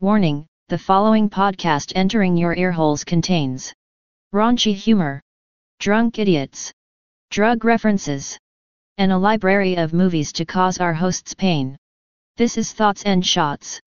Warning the following podcast entering your earholes contains raunchy humor, drunk idiots, drug references, and a library of movies to cause our hosts pain. This is Thoughts and Shots.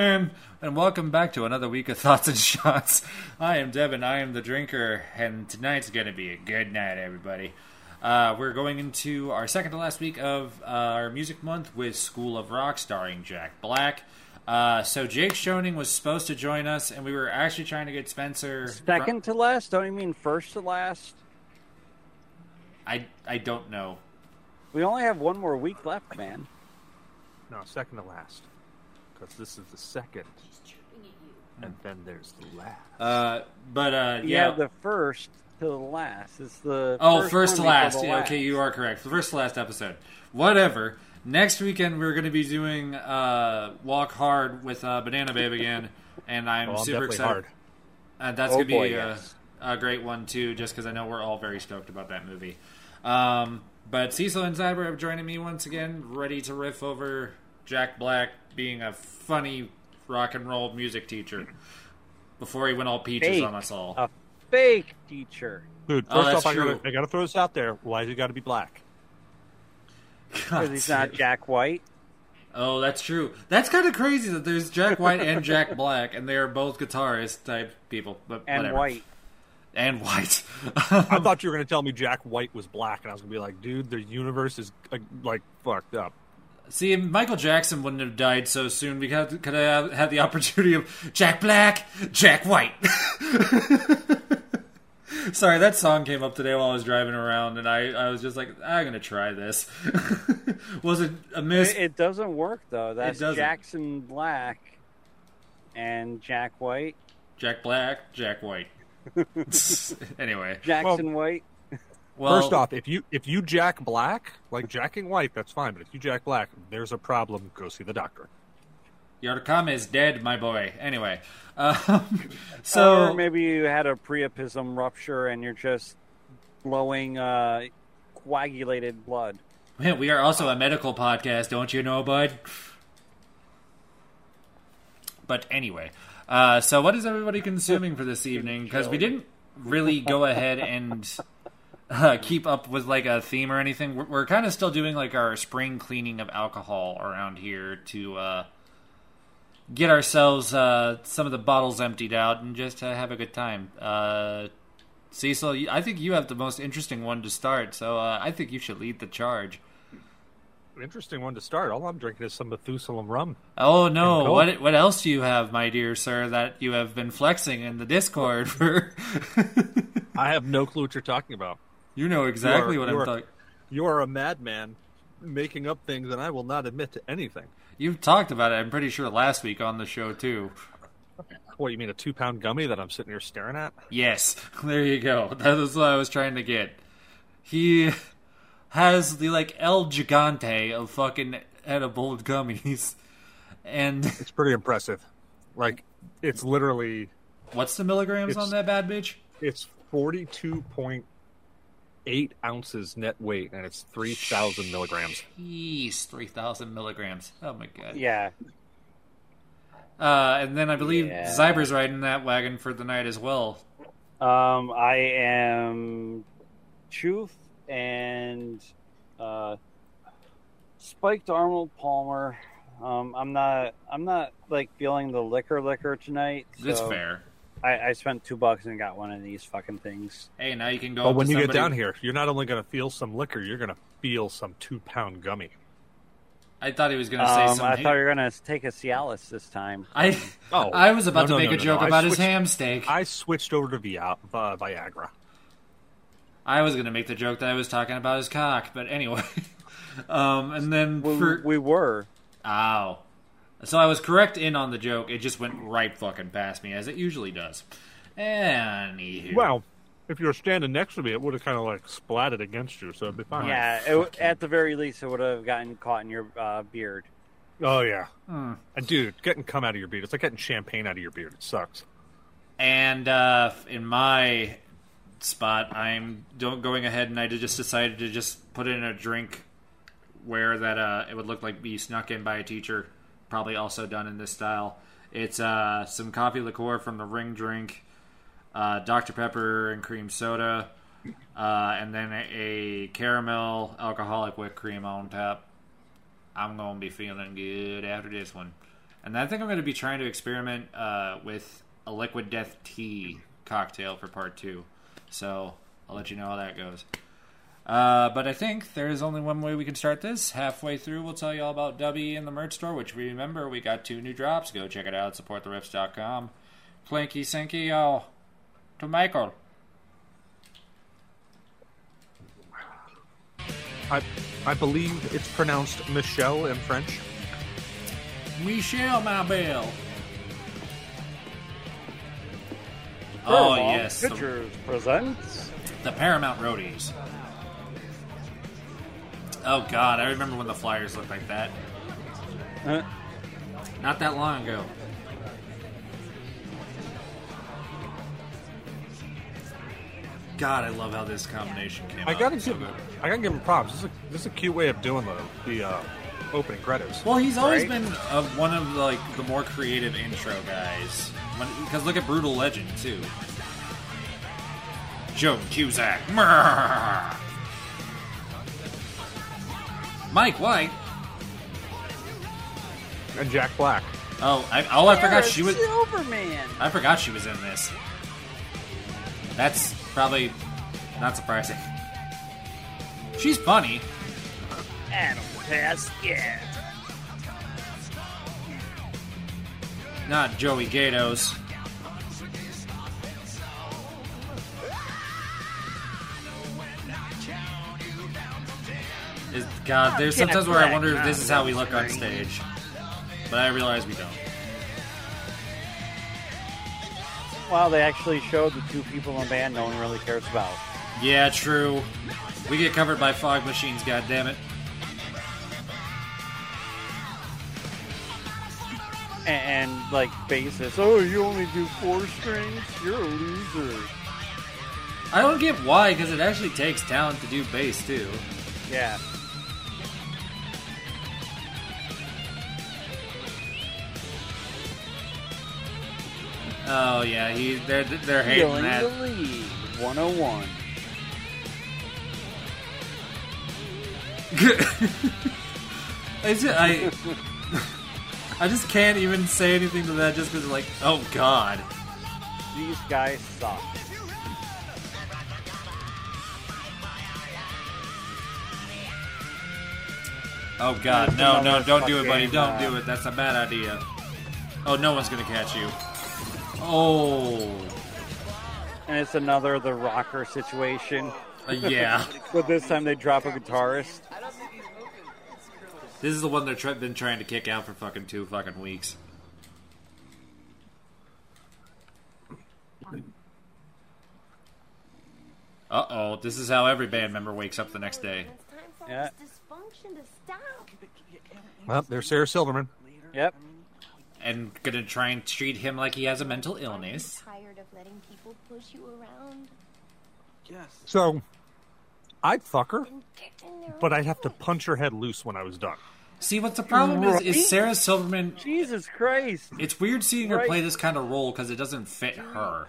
Conan, and welcome back to another week of Thoughts and Shots. I am Devin, I am the drinker, and tonight's going to be a good night, everybody. Uh, we're going into our second to last week of uh, our music month with School of Rock, starring Jack Black. Uh, so Jake Schoening was supposed to join us, and we were actually trying to get Spencer. Second to last? Don't you mean first to last? I I don't know. We only have one more week left, man. No, second to last. Because this is the second. And then there's the last. Uh, but uh, You yeah. the first to the last. It's the Oh, first, first to one before last. Yeah, Okay, you are correct. The first to last episode. Whatever. Next weekend we're going to be doing uh, Walk Hard with uh, Banana Babe again, and I'm Oh, I'm super excited. hard. Uh, that's Oh, going to boy, be a, yes. a great one too, just because I know we're all very stoked about that movie. Um, but Cecil and Zyber are joining me once again, ready to riff over Jack Black being a funny rock and roll music teacher before he went all peaches Fake. on us all. A fake teacher. Dude, Oh, first that's off, I gotta, I gotta throw this out there. Why has he got to be black? Because he's not Jack White. Oh, that's true. That's kind of crazy that there's Jack White and Jack Black, and they are both guitarist type people. But And whatever. White. and White. I thought you were gonna tell me Jack White was black, and I was gonna be like, dude, the universe is like, like fucked up. See, Michael Jackson wouldn't have died so soon because could I have had the opportunity of Jack Black, Jack White. Sorry, that song came up today while I was driving around, and I, I was just like, I'm gonna try this. was it a miss? It, it doesn't work though. That's doesn't. Jackson Black and Jack White. Jack Black, Jack White. anyway, Jackson White. Well, First off, if you if you Jack Black, like jacking white, that's fine. But if you Jack Black, there's a problem. Go see the doctor. Your Kama is dead, my boy. Anyway, um, so or maybe you had a priapism rupture and you're just blowing uh, coagulated blood. Man, we are also a medical podcast, don't you know, bud? But anyway, uh, so what is everybody consuming for this evening? Because we didn't really go ahead and uh, keep up with like a theme or anything. We're, we're kind of still doing like our spring cleaning of alcohol around here to uh, get ourselves uh, some of the bottles emptied out and just uh, have a good time. Uh, Cecil, I think you have the most interesting one to start, so uh, I think you should lead the charge. Interesting one to start. All I'm drinking is some Methuselah rum. Oh no! What what else do you have, my dear sir, that you have been flexing in the Discord for? I have no clue what you're talking about. You know exactly You are- what I'm talking. You are a madman, making up things, and I will not admit to anything. You've talked about it. I'm pretty sure last week on the show too. What you mean, a two pound gummy that I'm sitting here staring at? Yes, there you go. That is what I was trying to get. He has the like El Gigante of fucking edible gummies, and It's pretty impressive. Like, it's literally what's the milligrams on that bad bitch? it's 42.8 ounces net weight, and it's 3,000 milligrams. Jeez, three thousand milligrams. Oh my god. Yeah. Uh, and then I believe Yeah. Zyber's riding that wagon for the night as well. Um, I am Truth and uh, Spiked Arnold Palmer. Um, I'm not. I'm not like feeling the liquor liquor tonight. That's fair. I, I spent two bucks and got one of these fucking things. Hey, now you can go. But up when to you get down here, you're not only going to feel some liquor, you're going to feel some two pound gummy. I thought he was going to say Um, something. I thought you were gonna take a Cialis this time. I, Oh, I was about no, to no, make no, a joke no. I about his ham steak. I, I switched over to Via- uh, Viagra. I was going to make the joke that I was talking about his cock, but anyway. um, and then We, for we were. ow, so I was correct in on the joke. It just went right fucking past me as it usually does. Anywho, Well, if you were standing next to me, it would have kind of like splatted against you, so it'd be fine. Yeah, it, w- at the very least, it would have gotten caught in your uh, beard. Oh yeah. Hmm. And dude, getting cum out of your beard, it's like getting champagne out of your beard. It sucks. And uh, in my spot, I'm don't going ahead and I just decided to just put in a drink where that uh, it would look like be snuck in by a teacher, probably also done in this style. It's uh, some coffee liqueur from the Ring Drink, uh, Dr Pepper and cream soda, uh, and then a, a caramel alcoholic whipped cream on top. I'm gonna be feeling good after this one. And I think I'm going to be trying to experiment uh, with a liquid death tea cocktail for part two. So I'll let you know how that goes. Uh, but I think there is only one way we can start this. Halfway through, we'll tell you all about Dubby and the merch store, which remember we got two new drops. Go check it out. At supporttherips.com. Planky Sinky, oh, to Michael. I I believe it's pronounced Michelle in French. Michelle, my belle. Oh Paramount yes, the, Pictures presents. the Paramount Roadies. Oh god, I remember when the flyers looked like that. Uh, Not that long ago. God, I love how this combination came I out. gotta It's so give good. I gotta give him props. This is a, this is a cute way of doing the the uh, opening credits. Well, he's always Right? been uh, one of like the more creative intro guys. Because look at Brutal Legend too. Joan Cusack. Mrrr. Mike White. And Jack Black. Oh, I, oh, I forgot she was. Silverman. I forgot she was in this. That's probably not surprising. She's funny. Adam Pascal. Not Joey Gaydos. Is, God, there's Jack sometimes where I wonder if this is how we look on stage. But I realize we don't. Well, they actually showed the two people in the band no one really cares about. Yeah, true. We get covered by fog machines, God damn it. And, and like basis, oh, you only do four strings? You're a loser. I don't get why, because it actually takes talent to do bass, too. Yeah. Oh, yeah, he they're, they're hating that. the lead. 101. I just, I, I just can't even say anything to that just because, like, oh god. These guys suck. Oh god, no, no, don't do it, buddy. Don't uh, do it. That's a bad idea. Oh, no one's gonna catch you. Oh, And it's another the rocker situation. uh, yeah. But this time they drop a guitarist. This is the one they've try- been trying to kick out for fucking two fucking weeks. Uh oh, this is how every band member wakes up the next day. It's time for Yeah. this dysfunction to stop. Well, there's Sarah Silverman. Yep. And gonna try and treat him like he has a mental illness. Tired of letting people push you around Yes. So, I'd fuck her, and get in their but I'd have to punch her head loose when I was done. See, what the problem is, is Sarah Silverman. Jesus Christ. It's weird seeing her play this kind of role because it doesn't fit her.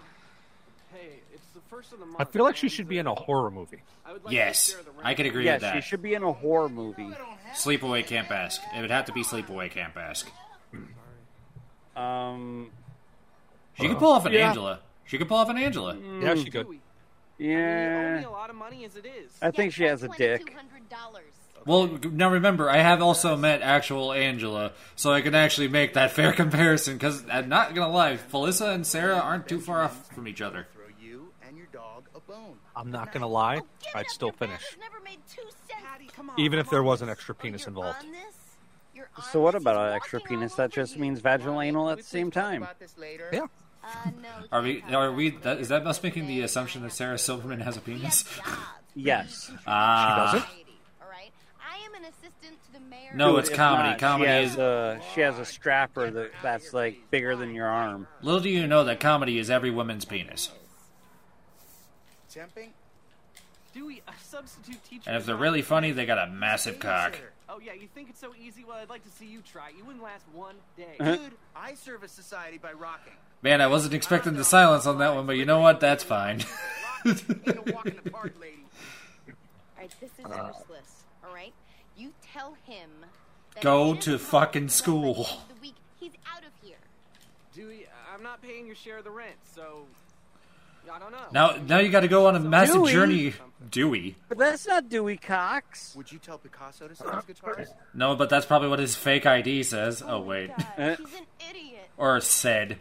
Hey, it's the first of the month. I feel like she should be in a horror movie. I would like Yes, to share the I could agree Yes, with that. she should be in a horror movie. Sleepaway Camp Ask. It would have to be Sleepaway Camp Ask. Um, She could pull off an Yeah. Angela. She could pull off an Angela. Yeah, she could. You owe me yeah. a lot of money as it is. I think she has a dick. $2,200. Well, now remember, I have also met actual Angela, so I can actually make that fair comparison. Because I'm not gonna lie, Felissa and Sarah aren't too far off from each other. throw you and your dog a bone. I'm not gonna lie, Oh, I'd up, still finish. never made two cents. Patty, come on. Even if there was an extra penis you're involved. on this, you're on So what about an extra penis? That just means vaginal anal at the same time. Later. Yeah. Uh. Are we? can't Are we? that. That, is that us making the assumption that Sarah Silverman has a penis? jobs. Yes. Ah, doesn't? All right. I am an assistant to the mayor. No, it's If comedy. not, Comedy she has is- A, she has a strapper that that's like bigger than your arm. little do you know that comedy is every woman's penis. Temping? Dewey, a substitute teacher. And if they're really funny, they got a massive cock. Oh yeah, you think it's so easy? Well, I'd like to see you try. You wouldn't last one day. Uh-huh. Dude, I service society by rocking. Man, I wasn't expecting the silence on that one, but you know what? That's fine. Rocking a walk in lady. All right, this is useless. All right, you tell him. Go to fucking school. the end of the week. He's out of here. Dewey, I'm not paying your share of the rent, so I don't know. Now, now you got to go on a massive Dewey. journey. Dewey. But that's not Dewey Cox. Would you tell Picasso to sell his guitars? No, but that's probably what his fake ID says. Oh wait, God, Eh. he's an idiot. or said.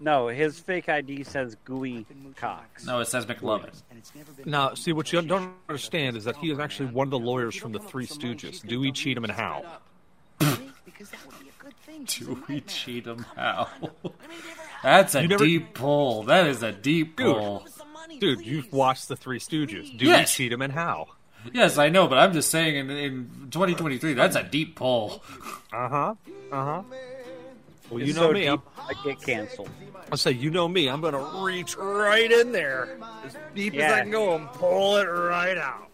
No, his fake ID says Gooey Cox. No, it says McLovin. And it's never been Now, see, what you don't understand is that he is actually one of the lawyers from the Three Stooges, Dewey, Cheatham, and Howe. because that would be a good thing. Dewey Cheatham Howe. That's a You never- deep pull. That is a deep Dude. pull. Dude, you've watched the Three Stooges, Dewey, Yes. Cheatham, and how? Yes, I know, but I'm just saying in, in 2023, that's a deep pull. Uh huh. Uh huh. Well, you know so me. deep, I'm, get canceled. I'll say, you know me. I'm going to reach right in there as deep as I can go and pull it right out.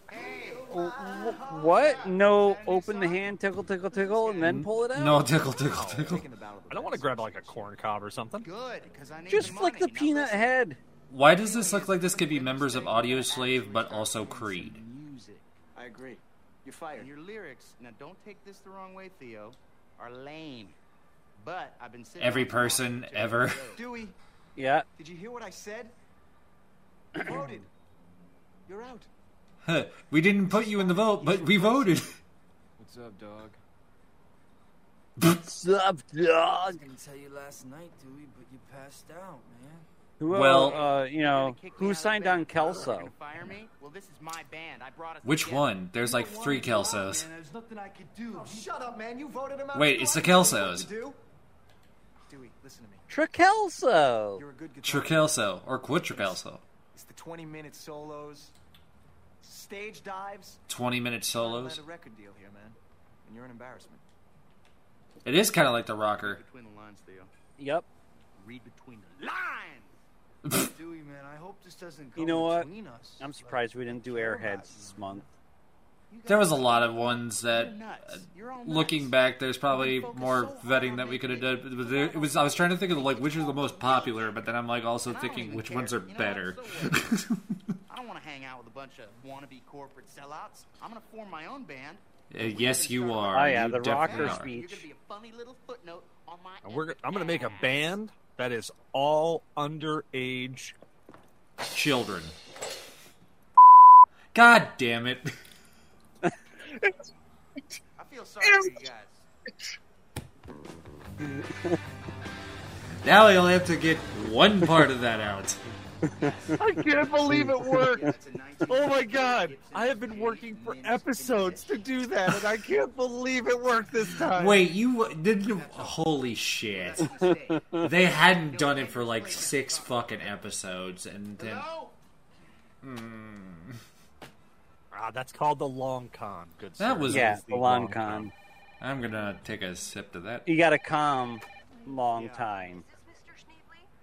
What? No, open the hand, tickle, tickle, tickle, and then mm-hmm. pull it out. No, tickle, tickle, tickle. I don't want to grab like a corn cob or something. Good, because I need Just flick the peanut head. Why does this look like this could be members of Audioslave, but also Creed? Music. I agree. You're fired. And your lyrics, now don't take this the wrong way, Theo, are lame. But I've been sitting Every person top of ever. Dewey, Yeah. did you hear what I said? You voted. You're out. Huh, we didn't put you in the vote, but we voted. What's up, dog? What's up, dog? I didn't tell you last night, Dewey, but you passed out, man. Who, Well- uh, you know, Gonna kick me who out of the signed on Kelso? Fire me? Well, this is my band. I brought us Which together. one? There's like three Kelsos. There's nothing I could do. shut up, man. You voted him out. Wait, it's the Kelsos. Do? Dewey, listen to me. Trakelso. You're a good guitar. Trikelso or Quadrikelso. It's the 20 minute solos, stage dives. 20 minute solos. a record deal here, man. And you're an embarrassment. It is kind of like the rocker. Between the lines, Theo. Yep. Read between the lines. Dewey, man, I hope this doesn't go You know what? us. I'm surprised we didn't do Airheads this month. There was a lot of ones that, uh, looking back, there's probably more vetting that we could have done. But there, it was I was trying to think of like which are the most popular, but then I'm like also And I don't thinking which ones are You know what? better. So what? I don't want to hang out with a bunch of wannabe corporate sellouts. I'm going to form my own band. Uh, yes, you are. Oh, yeah, You the rocker are. speech. You're going to be a funny little footnote on my. And we're, epic I'm going to make a band that is all underage. Children. God damn it! I feel sorry for you guys. Now I only have to get one part of that out. I can't believe it worked. That's a 19 Oh my god! I have been working for episodes to do that, and I can't believe it worked this time. Wait, you didn't? Holy shit! They hadn't done it for like six fucking episodes, and then Ah, that's called the long con. Good. That was- Yeah, the long con. I'm gonna take a sip to that. You got to calm long time.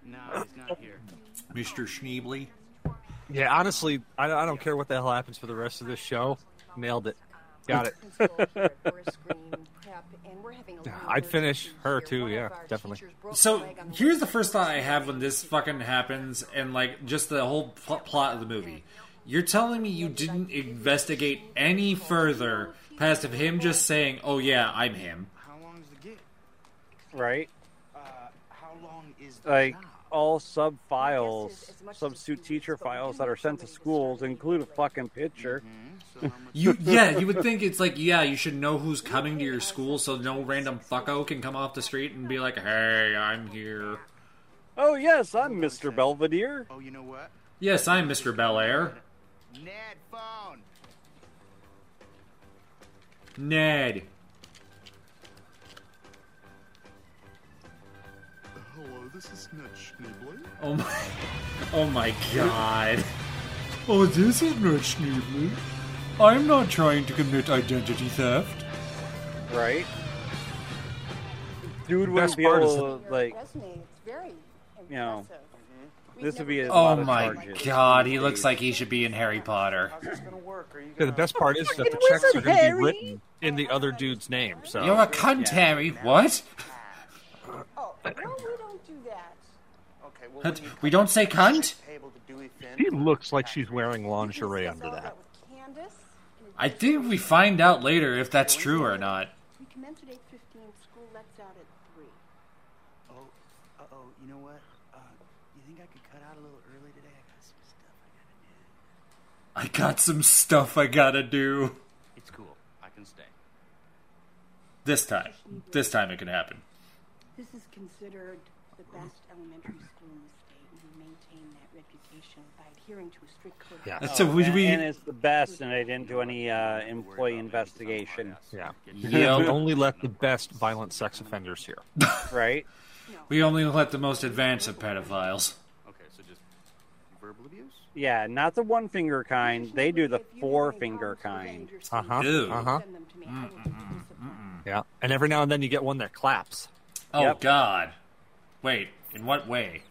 No, he's not here. Mr. Schneebly. Yeah, honestly, I, I don't care what the hell happens for the rest of this show. Nailed it. Got it. I'd finish her too, yeah, definitely. So here's the first thought I have when this fucking happens, and like just the whole pl- plot of the movie. You're telling me you didn't investigate any further past of him just saying, "Oh yeah, I'm him." How long is the gig? Right? Uh, how long is the Like, job? All sub files, substitute teacher files that are sent to schools include a fucking picture. Hmm, so You yeah, you would think it's like yeah, you should know who's coming to your school, so no random fucko can come off the street and be like, "Hey, I'm here." Oh, yes, I'm Mr. Belvedere. Oh, you know what? Yes, I'm Mr. Bel Air. Ned phone. Ned. This is not Schneebly. Oh my, oh my god. Oh, this is not Schneebly. I'm not trying to commit identity theft. Right? Dude best wouldn't be is able to, like, resume, it's very you know, impressive. this would be a Oh lot of my charges. god, he looks like he should be in Harry Potter. How's this gonna work? Are you Yeah, the gonna... best part is that the checks are going to be written in the other dude's name. So You're a cunt, Harry. What? Oh, no, we don't do that. Okay, well, Cunt- when you We don't say to cunt? the Table to Dewey Finn, she looks like she's wearing lingerie under that. with Candace. in I think we find out later if that's true or not. We commence at 8.15, school lets out at 3. oh, uh oh, you know what? Uh, you think I could cut out a little early today? I got some stuff I gotta do. I got some stuff I gotta do. It's cool. I can stay. This time. This time it can happen. This is considered the best elementary school in the state, and we maintain that reputation by adhering to a strict code. Yeah. conduct. So we, and, we and it's the best, and I didn't do any uh, employee investigation, Yeah. Yep. We only let the best violent sex offenders here. right? we only let the most advanced of pedophiles. Okay, so just verbal abuse? Yeah, not the one finger kind. They do the four finger kind. Uh huh. Uh huh. send them to me. I will take the discipline. Yeah. And every now and then you get one that claps. Oh Yep. god. Wait, in what way?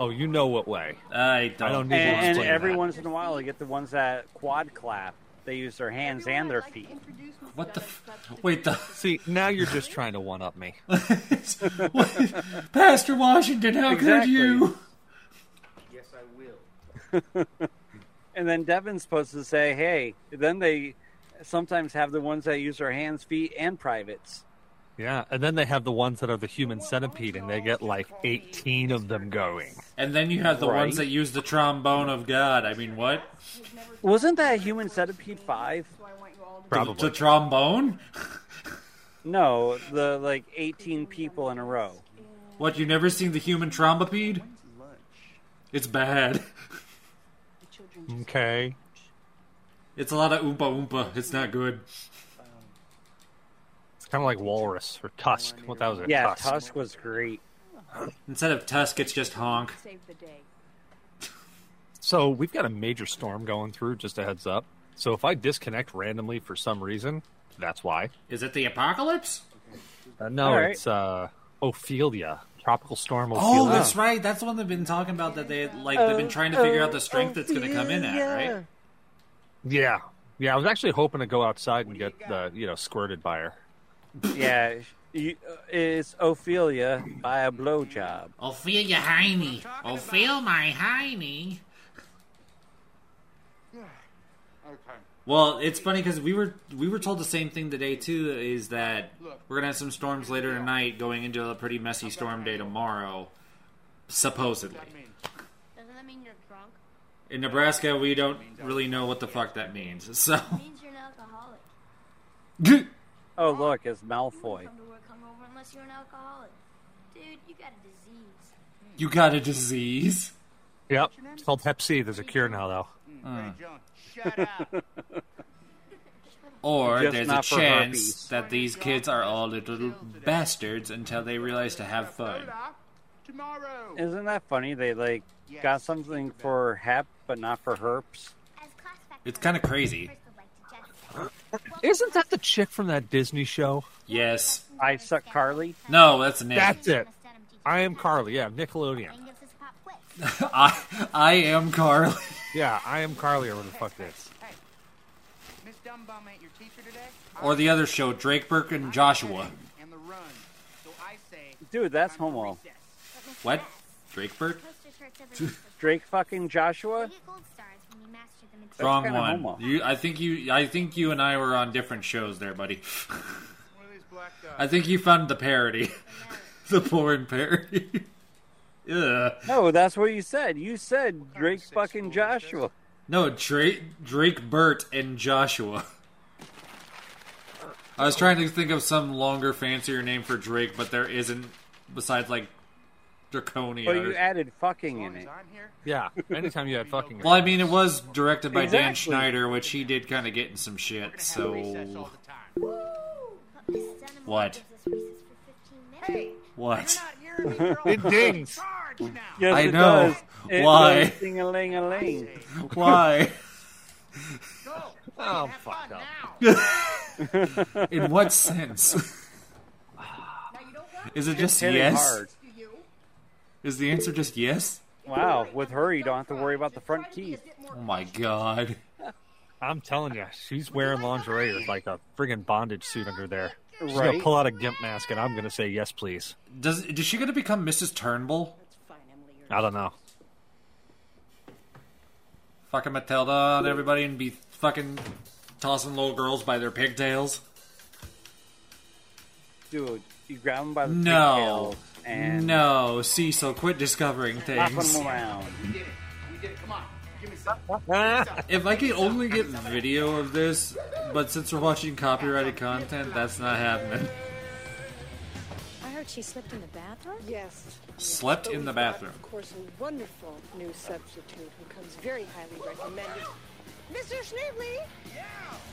Oh, you know what way? I don't, I don't need And, to and every that. once in a while, you get the ones that quad clap. They use their hands and their feet. What the f- Wait, the See, now you're just trying to one up me. Pastor Washington, how could you? Yes, I will. And then Devin's supposed to say, "Hey." Then they sometimes have the ones that use their hands, feet, and privates. Yeah, and then they have the ones that are the human centipede, and they get like 18 of them going. And then you have the Right. ones that use the trombone of God. I mean, what? Wasn't that Human Centipede five? The, Probably. the trombone? No, the like eighteen people in a row. What? You never seen the human trombopede? It's bad. Okay. It's a lot of oompa oompa. It's not good. It's kind of like Walrus or Tusk. What that was it? Yeah, Tusk. Tusk was great. Instead of Tusk, it's just honk. Save the day. So we've got a major storm going through. Just a heads up. So if I disconnect randomly for some reason, that's why. Is it the apocalypse? Uh, no, All right. it's uh, Ophelia, tropical storm Ophelia. Oh, that's right. That's the one they've been talking about. That they like they've been trying to figure out the strength that's going to come in at, right? Yeah, yeah. I was actually hoping to go outside and get the you know squirted by her. Yeah, you, uh, it's Ophelia by a blowjob. I'll feel your hiney. I'll feel my hiney. Okay. Well, it's funny because we were we were told the same thing today too. Is that we're gonna have some storms later tonight, going into a pretty messy storm day tomorrow, supposedly. Doesn't that mean you're drunk? In Nebraska, we don't really know what the fuck that means. So, It means you're an alcoholic. Oh, look, it's Malfoy. Come to work hungover unless you're an alcoholic. Dude, you got a disease. you got a disease. Yep, it's called Hep C. There's a cure now though. Hey, hmm. John, shut up. Or Just there's a chance herpes. that these kids are all little bastards until they realize to have fun. Tomorrow. Isn't that funny? They like got something for hep, but not for herpes. It's kind of crazy. Isn't that the chick from that Disney show? Yes. I suck Carly. No, that's Nick. That's it. I am Carly. Yeah, Nickelodeon. I I am Carly. Yeah, I am Carly, or what the fuck it is. hey, Miss Dumbum ain't your teacher today? Or the other show, Drake Burke and Joshua. And the run. So I say, Dude, that's homo. What? Drake Burke? Drake fucking Joshua. Wrong one. homo. You, I think you, I think you and I were on different shows there, buddy. One of these black guys. I think you found the parody, the porn parody. yeah. No, that's what you said. You said Drake fucking Joshua. No, Drake, Drake Burt and Joshua. I was trying to think of some longer, fancier name for Drake, but there isn't. Besides, like Draconia. But or- you added fucking in it. Yeah, anytime you had fucking. well, I mean, it was directed by Dan Schneider, which he did kind of get in some shit. So all. What? Hey, what? You're not here It dings. Yes, I it know. does. It Why? does Ding-a-ling-a-ling. Why? Oh, fuck up. In what sense? Is it just yes? hard. Is the answer just yes? Wow, with her, you don't have to worry about the front teeth. Oh my god. I'm telling you, she's wearing lingerie with like a friggin' bondage suit under there. She's Right. gonna pull out a gimp mask, and I'm gonna say yes, please. Does is she gonna become Mrs. Turnbull? I don't know. Fucking Matilda on everybody and be fucking tossing little girls by their pigtails? Dude, you grab them by the No. pigtails and No, Cecil, quit discovering things. them around. We did it. We did it. Come on. Give me some. If I could only get video of this, but since we're watching copyrighted content, that's not happening. I heard she slipped in the bathroom? Yes. Slept in the bathroom. Of course, a wonderful new substitute who comes very highly recommended. Mr. Schneebly! Yeah.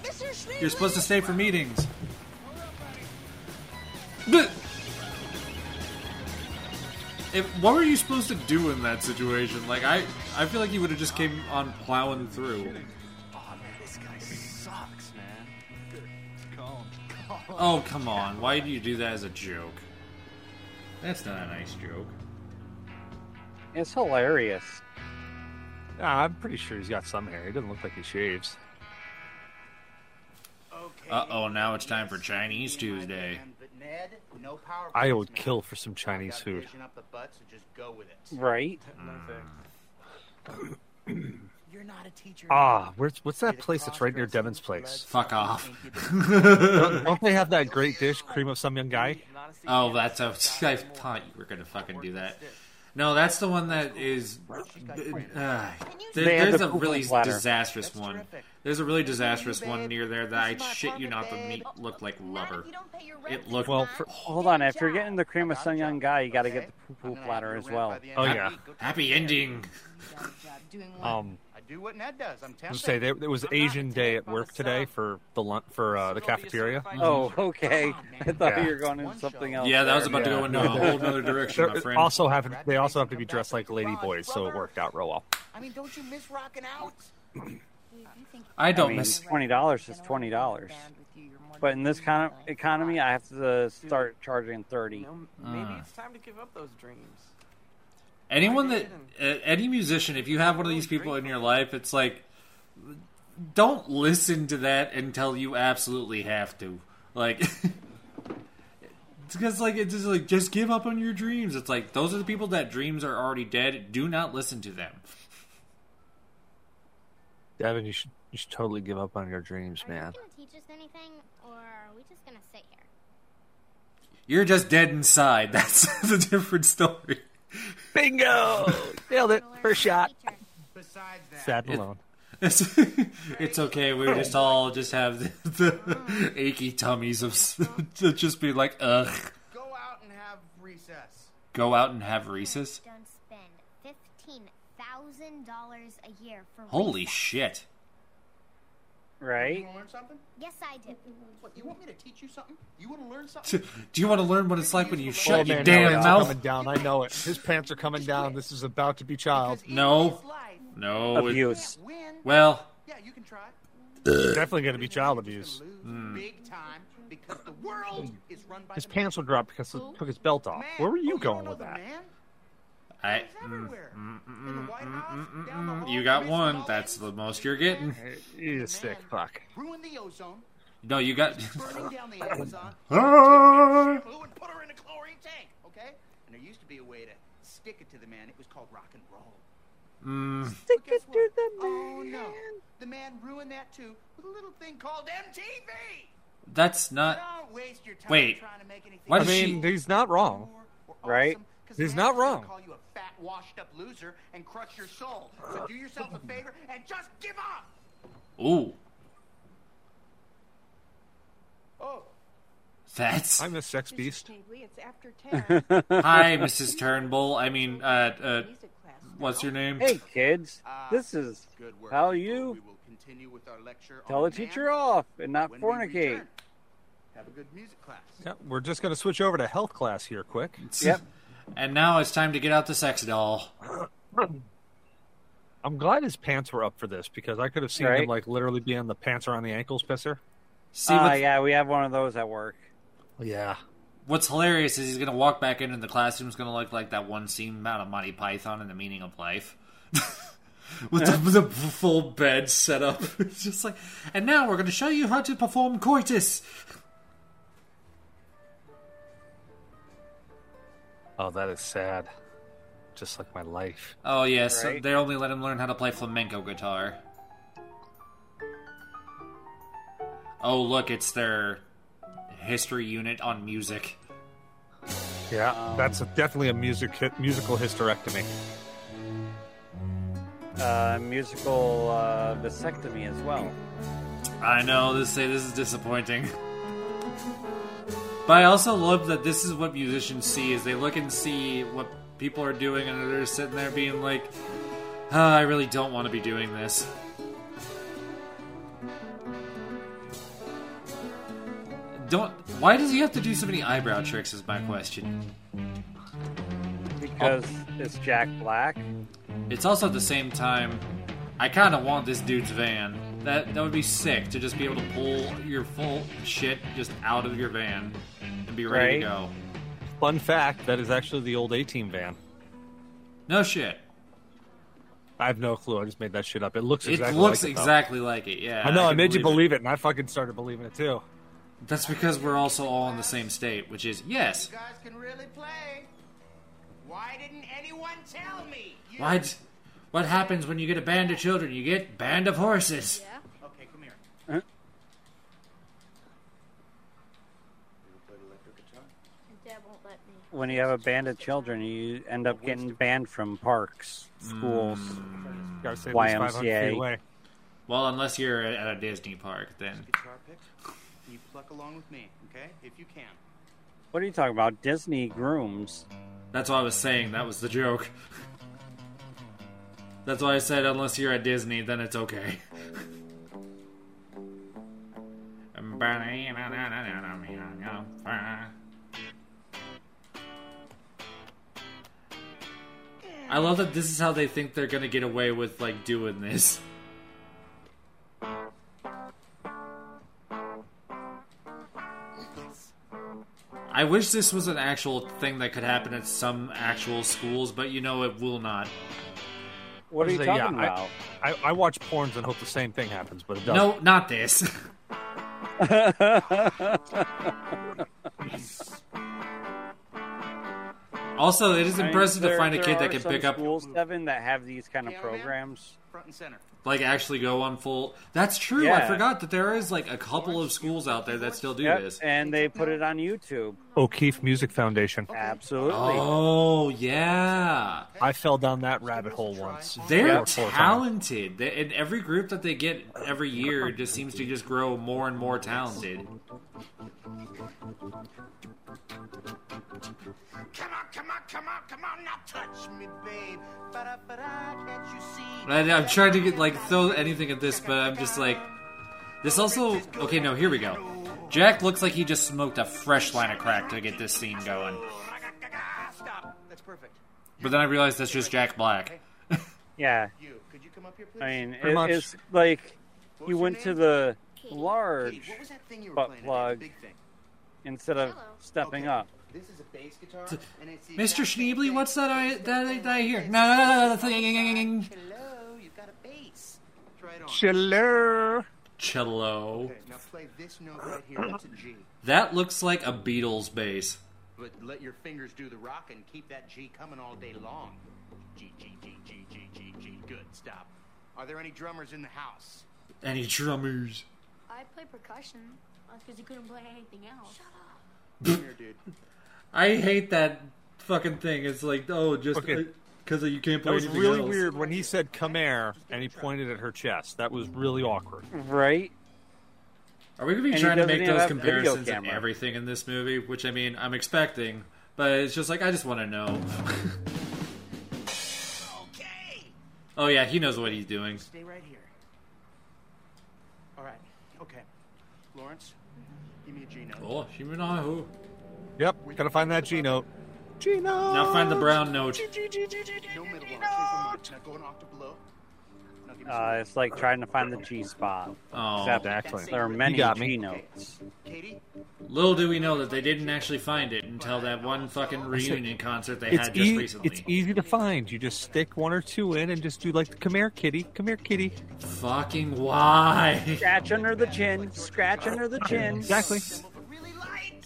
Mr. Schneebly! You're supposed to stay for meetings. But- If, what were you supposed to do in that situation? Like I, I feel like you would have just came on plowing through. Oh man, this guy sucks, man. Calm, calm. Oh come on! Why do you do that as a joke? That's not a nice joke. It's hilarious. Ah, I'm pretty sure he's got some hair. He doesn't look like he shaves. Okay. Uh oh! Now it's time for Chinese Tuesday. But Ned, no power I would plants, kill for some Chinese food. up the butt, so just go with it. Right? You're not a teacher. Ah, where's what's that place that's right near Devin's place? Fuck off. don't, don't they have that great dish, cream of some young guy? Oh, that's a. I thought you were gonna fucking do that. No, that's the one that is. Uh, there, there's a really disastrous one. There's a really disastrous one near there that I shit you not, the meat looked like rubber. It looked Well, for, Hold on, after getting the cream of some young guy, you gotta get the poo poo platter as well. oh yeah. happy ending. Um, I do what Ned does. I'm I tempted. say there, there was Asian Day at work today for the lunch for uh, the cafeteria. Oh, okay. I thought Yeah. you were going into something else. Yeah, that was there. about to go into a whole other direction, my friend. also have they also have to be dressed like lady boys, so it worked out real well. I mean, don't you miss rocking out? I I don't mean, miss. twenty dollars is twenty dollars. But in this kind of economy, I have to start charging thirty. You know, maybe it's time to give up those dreams. Anyone that, uh, any musician, if you have one of these people in your life, it's like, don't listen to that until you absolutely have to. Like, because like it's just like just give up on your dreams. It's like those are the people that dreams are already dead. Do not listen to them. Devin, you should you should totally give up on your dreams, man. gonna teach us anything, or are we just gonna sit here? You're just dead inside. That's a different story. Bingo! Nailed it. First shot. Besides that, Sad and alone. It's, it's okay. We just all just have the, the achy tummies of to just be like, ugh. go out and have recess. Go out and have recess. Don't spend fifteen thousand dollars a year for Holy recess. shit! Right? You want to learn something? Yes, I do. What, you want me to teach you something? You want to learn something? Do you want to learn what it's like when you shut oh, your man, damn now it's mouth? coming down. I know it. His pants are coming down. This is about to be child. No, no. Abuse. Well, Yeah, you can try. Definitely going to be child abuse. Lose big time because the world is run by His pants will drop because he took his belt off. Where were you Oh, going with know the that? Man? I. Mm, mm, mm, In the White House, down the hall, You got one. That's the most you're getting. You a sick fuck. Ruin the ozone, No, you got. burning down the Amazon, Ah. put her in a chlorine tank, okay? And there used to be a way to stick it to the man. It was called rock and roll. Mm, Stick it to the man. Oh no, the man ruined that too with a little thing called MTV. that's not. Don't waste your time Wait. trying to make anything. Why I mean, she? he's not wrong. Right? He's not wrong. Call you a fat, washed-up loser and crush your soul. So do yourself a favor and just give up. Ooh, Oh, that's. I'm a sex beast. It's after 10. Hi, Mrs. Turnbull. I mean, uh, uh, what's your name? Hey, kids. Ah, This is good work. how We you will continue with our lecture tell on the teacher off and not fornicate. Have a good music class. Yeah, we're just going to switch over to health class here quick. Yep. And now it's time to get out the sex doll. I'm glad his pants were up for this because I could have seen him like literally being the pants around the ankles pisser. See Ah, what's, yeah, we have one of those at work. Yeah. what's hilarious is he's gonna walk back into the classroom. It's gonna look like that one scene out of Monty Python and the Meaning of Life. With the, the full bed set up, it's just like, and now we're going to show you how to perform coitus. Oh, that is sad. Just like my life. Oh yes, Right. they only let him learn how to play flamenco guitar. Oh look, it's their history unit on music. Yeah, that's a, definitely a music musical hysterectomy. Uh, musical uh, vasectomy as well. I know this say this is disappointing. But I also love that this is what musicians see is they look and see what people are doing and they're sitting there being like, "Ah, I really don't want to be doing this. Don't why does he have to do so many eyebrow tricks is my question. Because it's Jack Black. It's also at the same time I kinda want this dude's van. That that would be sick to just be able to pull your full shit just out of your van and be ready to go. Fun fact: that is actually the old A Team van. No shit. I have no clue. I just made that shit up. It looks It exactly looks like it, exactly like it, yeah. I know. I, can made you believe believe it, and I fucking started believing it too. That's because we're also all in the same state, which is yes. You guys can really play. Why didn't anyone tell me? You... What what happens when you get a band of children? You get band of horses. Yeah. Okay, come here. Huh? Dad won't let me. When you have a band of children, you end up getting banned from parks, schools. Mm. Gotta say, at least 500 feet YMCA. Well, unless you're at a Disney park, then You pluck along with me, okay? If you can. What are you talking about? Disney grooms. that's what I was saying. That was the joke. That's why I said unless you're at Disney, then it's okay. I love that this is how they think they're gonna get away with like doing this. I wish this was an actual thing that could happen at some actual schools, but you know it will not. What are you talking yeah, about? I, I, I watch porns and hope the same thing happens, but it doesn't. No, not this. also, it is I mean, impressive to find a kid that can pick up, schools, Devin, that have these kind of Cameraman, programs. Front and center. like, actually go on full. That's true. I forgot that there is like a couple of schools out there that still do Yep, this. and they put it on YouTube. O'Keefe Music Foundation. Absolutely. Oh yeah, I fell down that rabbit hole once. they're Three or four times. talented. They, and every group that they get every year just seems to just grow more and more talented. Come on, come on, come on, come on, now touch me, babe. Ba-da-ba-da, can't you see? And I'm trying to get like throw anything at this, but I'm just like, this also. Okay, no, here we go. Jack looks like he just smoked a fresh line of crack to get this scene going. Stop. That's perfect. But then I realized that's just Jack Black. Yeah. You, could you come up here, please? I mean, Pretty it, much. it's like What you went to the Katie, large what was that thing you were butt plug thing. instead of Hello. stepping Okay. up. This is a bass guitar, and it's Mr. exact Schneebly, what's that I that I, that I hear? No, no, no, no, no, thing. Hello, you've got a bass. Try it on. Chiller. Cello. Okay, now play this note right here. That's a G. That looks like a Beatles bass. But let your fingers do the rock and keep that G coming all day long. G, G, G, G, G, G, G. Good, stop. Are there any drummers in the house? Any drummers? I play percussion. That's because he couldn't play anything else. Shut up. Come here, dude. I hate that fucking thing. It's like, oh, just Okay. because you can't play That was anything really else. weird when he said "come here" and he pointed at her chest. That was really awkward. Right? Are we gonna be And trying to make those comparisons in everything in this movie? Which I mean, I'm expecting, but it's just like I just want to know. Okay. oh yeah, he knows what he's doing. Stay right here. All right. Okay. Lawrence, give me a G note. Oh, she went on who? Yep, gotta find that G note. Gino. Now find the brown note. No middle arch. There's no march. Now go an octave below. Now give me some- Uh, it's like trying to find the G spot. Oh, Except Exactly. there are many got me. G notes. Katie, little do we know that they didn't actually find it until that one fucking reunion concert they It's, had just e- recently. it's easy to find. You just stick one or two in and just do like the come here, kitty. Come here, kitty. Fucking why? Scratch under the chin. Scratch under the chin. Exactly.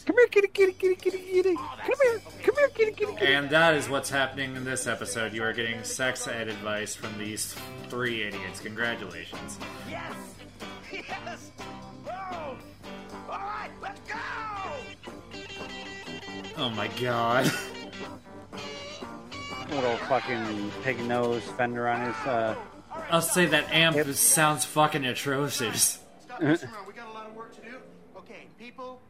Come here, kitty, kitty, kitty, kitty, kitty. Come here, come here, kitty, kitty, kitty. And that is what's happening in this episode. You are getting sex ed advice from these three idiots. Congratulations. Yes! Yes! Oh! All right, let's go! Oh my god. Little fucking pig nose fender on his. Uh, I'll say that amp sounds fucking atrocious. stop messing around. We got a lot of work to do. Okay, people.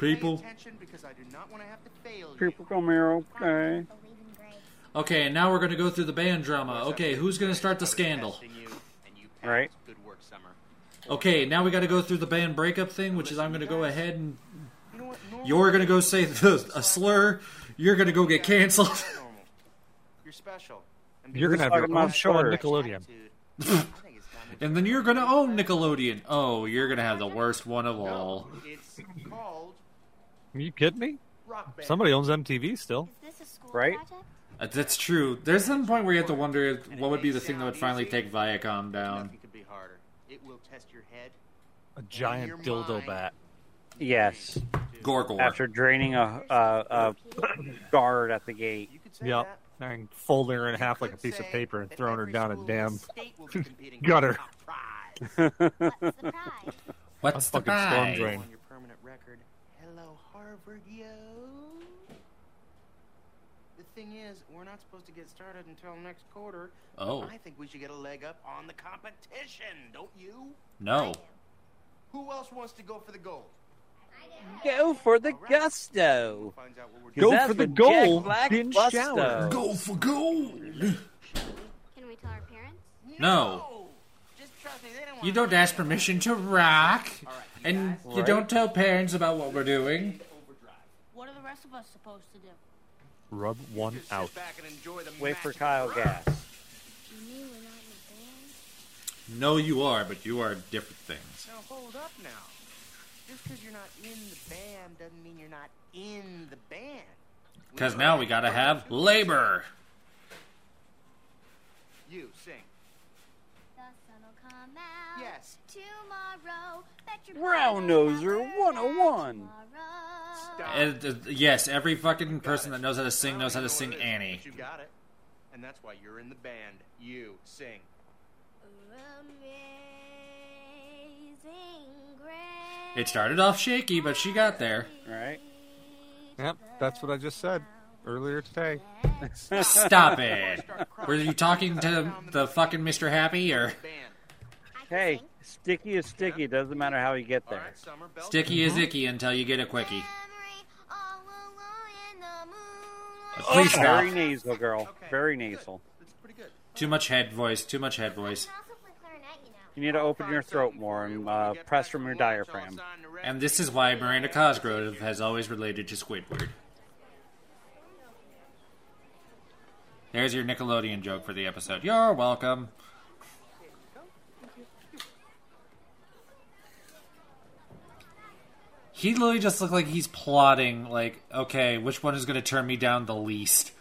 People. Pay attention because I do not want to have to fail you. people come here, okay. Believe in Greg. Okay, and now we're gonna go through the band drama. Okay, who's gonna start the scandal? Testing you, and you passed. Right. Good work, Summer. Okay, now we gotta go through the band breakup thing, which is I'm gonna go ahead and You know what? Normal you're gonna go say the, a slur. You're gonna go get canceled. You're special. You're gonna have your own show on? Nickelodeon. attitude, I think it's time to And then you're gonna own Nickelodeon. Oh, you're gonna have the worst one of No, all. It's called Are you kidding me? Somebody owns MTV still. Is this a Right? project? Uh, That's true. There's some point where you have to wonder what would be the thing that would finally take Viacom down. Nothing could be harder. It will test your head. A giant dildo bat. Yes. Gorgor. After draining a, a, a guard at the gate. You could say Yep. that. And folding her in half like a piece of paper and throwing her down a school in the damn state will be competing gutter. for top prize. What's the prize? What's A the fucking storm prize? drain. on your permanent record. Hello, yo. The thing is, we're not supposed to get started until next quarter. Oh I think we should get a leg up on the competition, don't you? no! Who else wants to go for the gold? Go for the gusto. Finds out what we're 'Cause Go for the what gold, Black binge shower. Go for gold. Can we tell our parents? No, Just trust me, they don't want you don't ask permission to rock, and you Right. don't tell parents about what we're doing. What are the rest of us supposed to do? Rub one out. back and enjoy the Wait for Kyle of Gas. You mean we're not in a band? No, you are, but you are different things. Now hold up now. Just because you're not in the band doesn't mean you're not in the band. Because now we gotta have labor. You sing. The sun will come out Yes. tomorrow. Bet your Brown Noser 101. And, uh, yes, every fucking person that knows how to sing knows how to sing know what Annie. but You got it. And that's why you're in the band. You sing. Amazing grace. It started off shaky, but she got there. Right? Yep, that's what I just said earlier today. Stop it. Were you talking to the fucking Mr. Happy or Band. I can Hey, sticky is sticky. Doesn't matter how you get there. right, sticky is icky until you get a quickie? Memory all alone in the moonlight. Please stop. Very nasal, girl. Okay, Very nasal. That's pretty good. Too much head voice. Too much head voice. can also play clarinet, you. You need to open your throat more and uh, press from your diaphragm. And this is why Miranda Cosgrove has always related to Squidward. There's your Nickelodeon joke for the episode. You're welcome. He literally just looked like he's plotting, like, okay, which one is going to turn me down the least?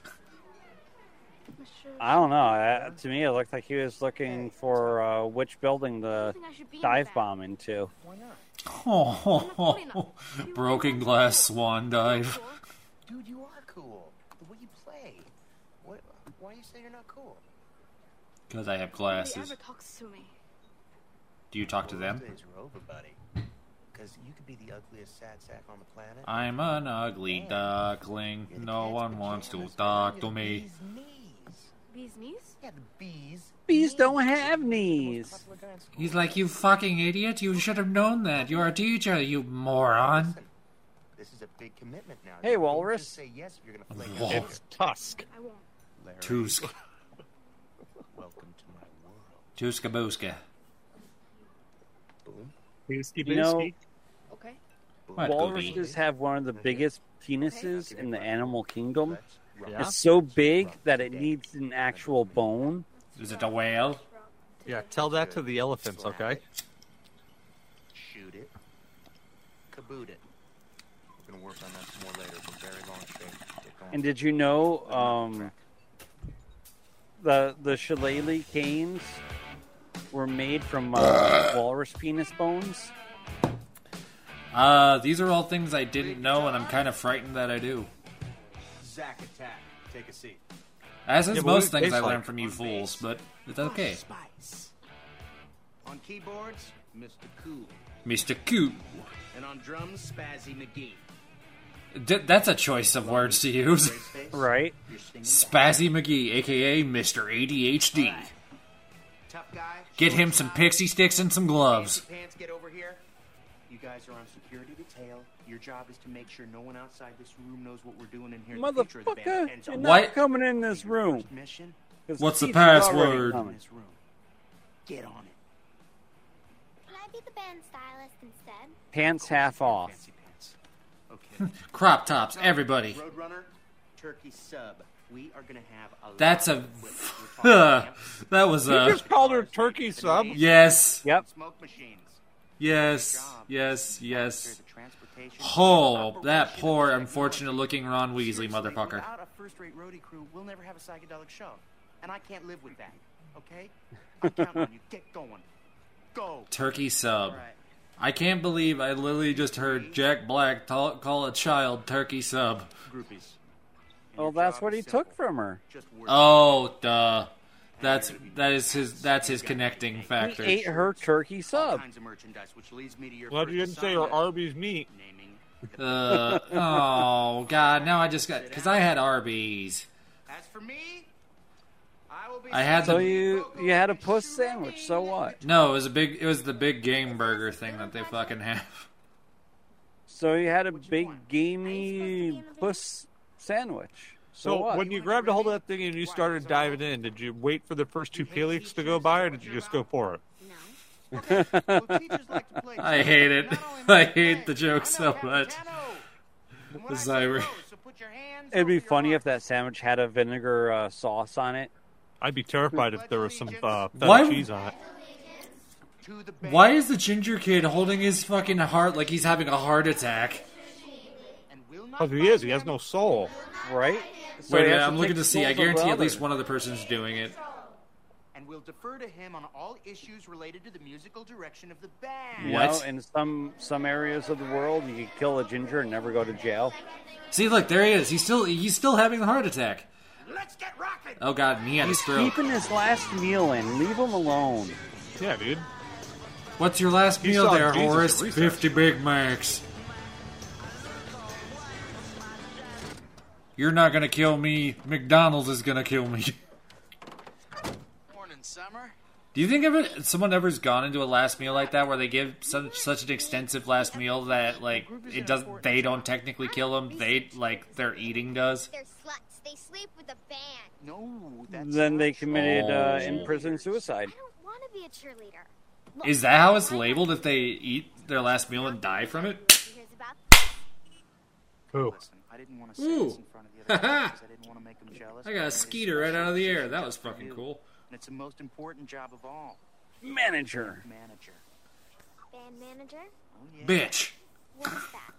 I don't know. Uh, to me, it looked like he was looking for uh, which building to think I should be in dive the bomb into. Oh, broken glass swan dive. Dude, you are cool. The way you play. What, why you say you're not cool? Because I have Nobody glasses. ever talks to me. Do you talk to them? Because you could be the ugliest sad sack on the planet. I'm an ugly duckling. No one wants to talk to me. bee's knees. Bees knees? Yeah, the bees. Bees don't have knees. popular guy in school. He's like, you fucking idiot. You should have known that. You're a teacher, you moron. This is a big commitment now. Hey, Walrus. Say yes if you're gonna flake Wal- out. It's Tusk. I won't. Larry, Tusk. welcome to my world. Tuska booska. Boom, You know, Okay. boom. What, walruses have one of the biggest penises in the animal kingdom. Let's Yeah? is so big that it needs an actual bone. Is it a whale? Yeah, tell that to the elephants, okay? Shoot it. Kaboot it. We're gonna work on that some more later. It's a very long shape. And did you know um, the the shillelagh canes were made from uh, walrus penis bones? Uh, these are all things I didn't know, and I'm kind of frightened that I do. Zack attack. Take a seat. As is Yeah, but most what it things I tastes learned like. from you fools, but it's okay. Spice. On keyboards, Mr. Cool. Mr. Coop. And on drums, Spazzy McGee. D- that's a choice of words to use. Right. You're stinging Spazzy McGee, aka Mr. ADHD. Tough guy. Get short him some size, pixie sticks and some gloves. fancy Pants, get over here. You guys are on security detail. Your job is to make sure no one outside this room knows what we're doing in here. in the future of the band. Motherfucker, you're so- not What? coming in this room. Mission? 'Cause What's the teacher's password? coming. In this room. Get on it. Can I be the band stylist instead? Pants half off. Fancy pants. Okay. Crop tops, everybody. Roadrunner, turkey sub. We are gonna have a. That's a. of equipment. We're talking amps, that was You a. just called her turkey sub. Yes, Yep. Smoke machines. Yes, yes, yes. monitor the transportation, Oh, that poor, unfortunate looking Ron Weasley motherfucker. Without a first-rate roadie crew, we'll never have a psychedelic show, and I can't live with that. Okay? I'm counting on you. Get going. Go. Turkey sub. All right. I can't believe I literally just heard Jack Black ta- call a child turkey sub. Groupies. Well, that's what what is he took from her. Just. Oh, duh. That's that is his that's his connecting factor. He factor. ate her turkey sub. kinds of merchandise, which leads me to your Glad you didn't say her assignment, Arby's meat. Uh, oh God! Now I just got because I had Arby's. As for me, I will be. I had So the you you had a puss sandwich. So what? no. It was a big. It was the big game burger thing that they fucking have. So you had a big gamey puss sandwich. So, So what? when you grabbed a hold of that thing and you started diving in, did you wait for the first two Palix to go by, or did you just go for it? No. Well, teachers like to play I hate it. I hate the joke so know how to much. piano. And when The I Zyber. go, so put your hands It'd be funny if that sandwich had a vinegar uh, sauce on it. I'd be terrified if there was some uh, feta Why- cheese on it. To the band, Why is the ginger kid holding his fucking heart like he's having a heart attack? and will not Because he is, he has no soul. Right? So Wait a minute, I'm looking to see. I control of guarantee at least one other person's doing it. and we'll defer to him on all issues related to the musical direction of the band. You What? know, in some some areas of the world, you could kill a ginger and never go to jail. See, look, there he is. He's still he's still having the heart attack. Let's get rocking. Oh God, and he had He's stroke. keeping his last meal in. Leave him alone. Yeah, dude. What's your last He meal there, Jesus Horace? recess. Fifty Big Macs. You're not gonna kill me. McDonald's is gonna kill me. Morning, Summer. Do you think ever someone ever's gone into a last meal like that, where they give such such an extensive last meal that like it does they don't technically kill them, they like their eating does? They're sluts. They sleep with the band. No, that's Then they committed uh, Oh. in prison suicide. I don't want to be a cheerleader. Look, Is that how it's labeled if they eat their last meal and die from it? Here's about Who? Listen, I didn't want to say Ooh. this in front of the other guys I didn't want to make them jealous. I got a skeeter right out of the air. That was fucking cool. And it's the most important job of all. Manager. Manager. band manager. Oh, yeah. Bitch. What is that?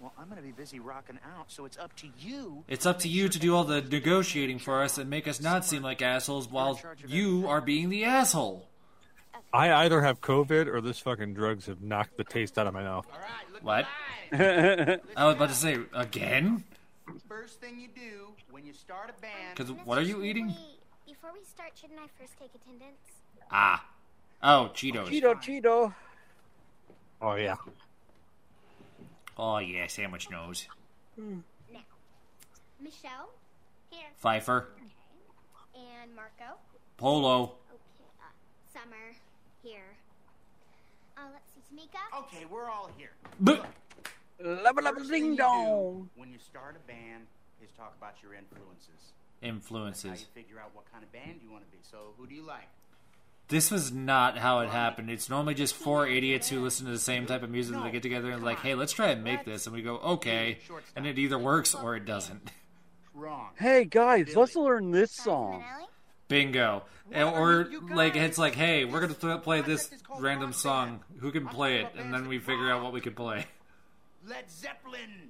Well, I'm going to be busy rocking out, so it's up to you. It's up to you to do all the negotiating for us and make us not seem like assholes while you are being the asshole. I either have COVID or this fucking drugs have knocked the taste out of my mouth. What? I was about to say again. First thing you do when you start a band. Because what are you eating? Wait, before we start, shouldn't I first take attendance? Ah. Oh, Cheetos. Cheeto, Cheeto. Oh yeah. Oh yeah, sandwich nose. Now, Michelle, here, Pfeiffer. Okay. and Marco. Polo. Okay, uh, Summer, here. Uh, let's see, Tamika. Okay, we're all here. But Lubba lubba First thing ding you do dong. When you start a band, is talk about your influences. That's how you influences. figure out what kind of band you want to be. So, who do you like? This was not how it happened. It's normally just four idiots who listen to the same type of music that they get together and like, hey, let's try and make this, and we go, okay, and it either works or it doesn't. Wrong. Hey guys, let's learn this song. Bingo. And- Or like it's like, hey, we're gonna th- play this random song. Who can play it? And then we figure out what we can play. Led Zeppelin.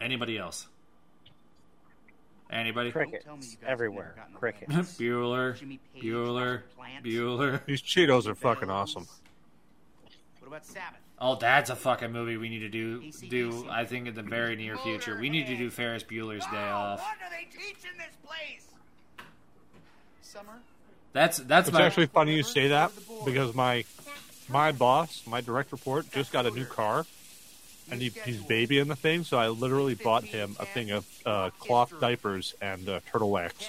Anybody else? Anybody? Crickets everywhere. Crickets. Bueller. Bueller. Bueller. These Cheetos are fucking awesome. What about Sabbath? Oh, that's a fucking movie we need to do. Do I think in the very near future? We need to do Ferris Bueller's Day Off. What do they teach in this place? Summer? That's that's It's my. actually funny you say that because my my boss, my direct report, just got a new car, and he, he's babying the thing. So I literally bought him a thing of uh, cloth diapers and uh, turtle wax.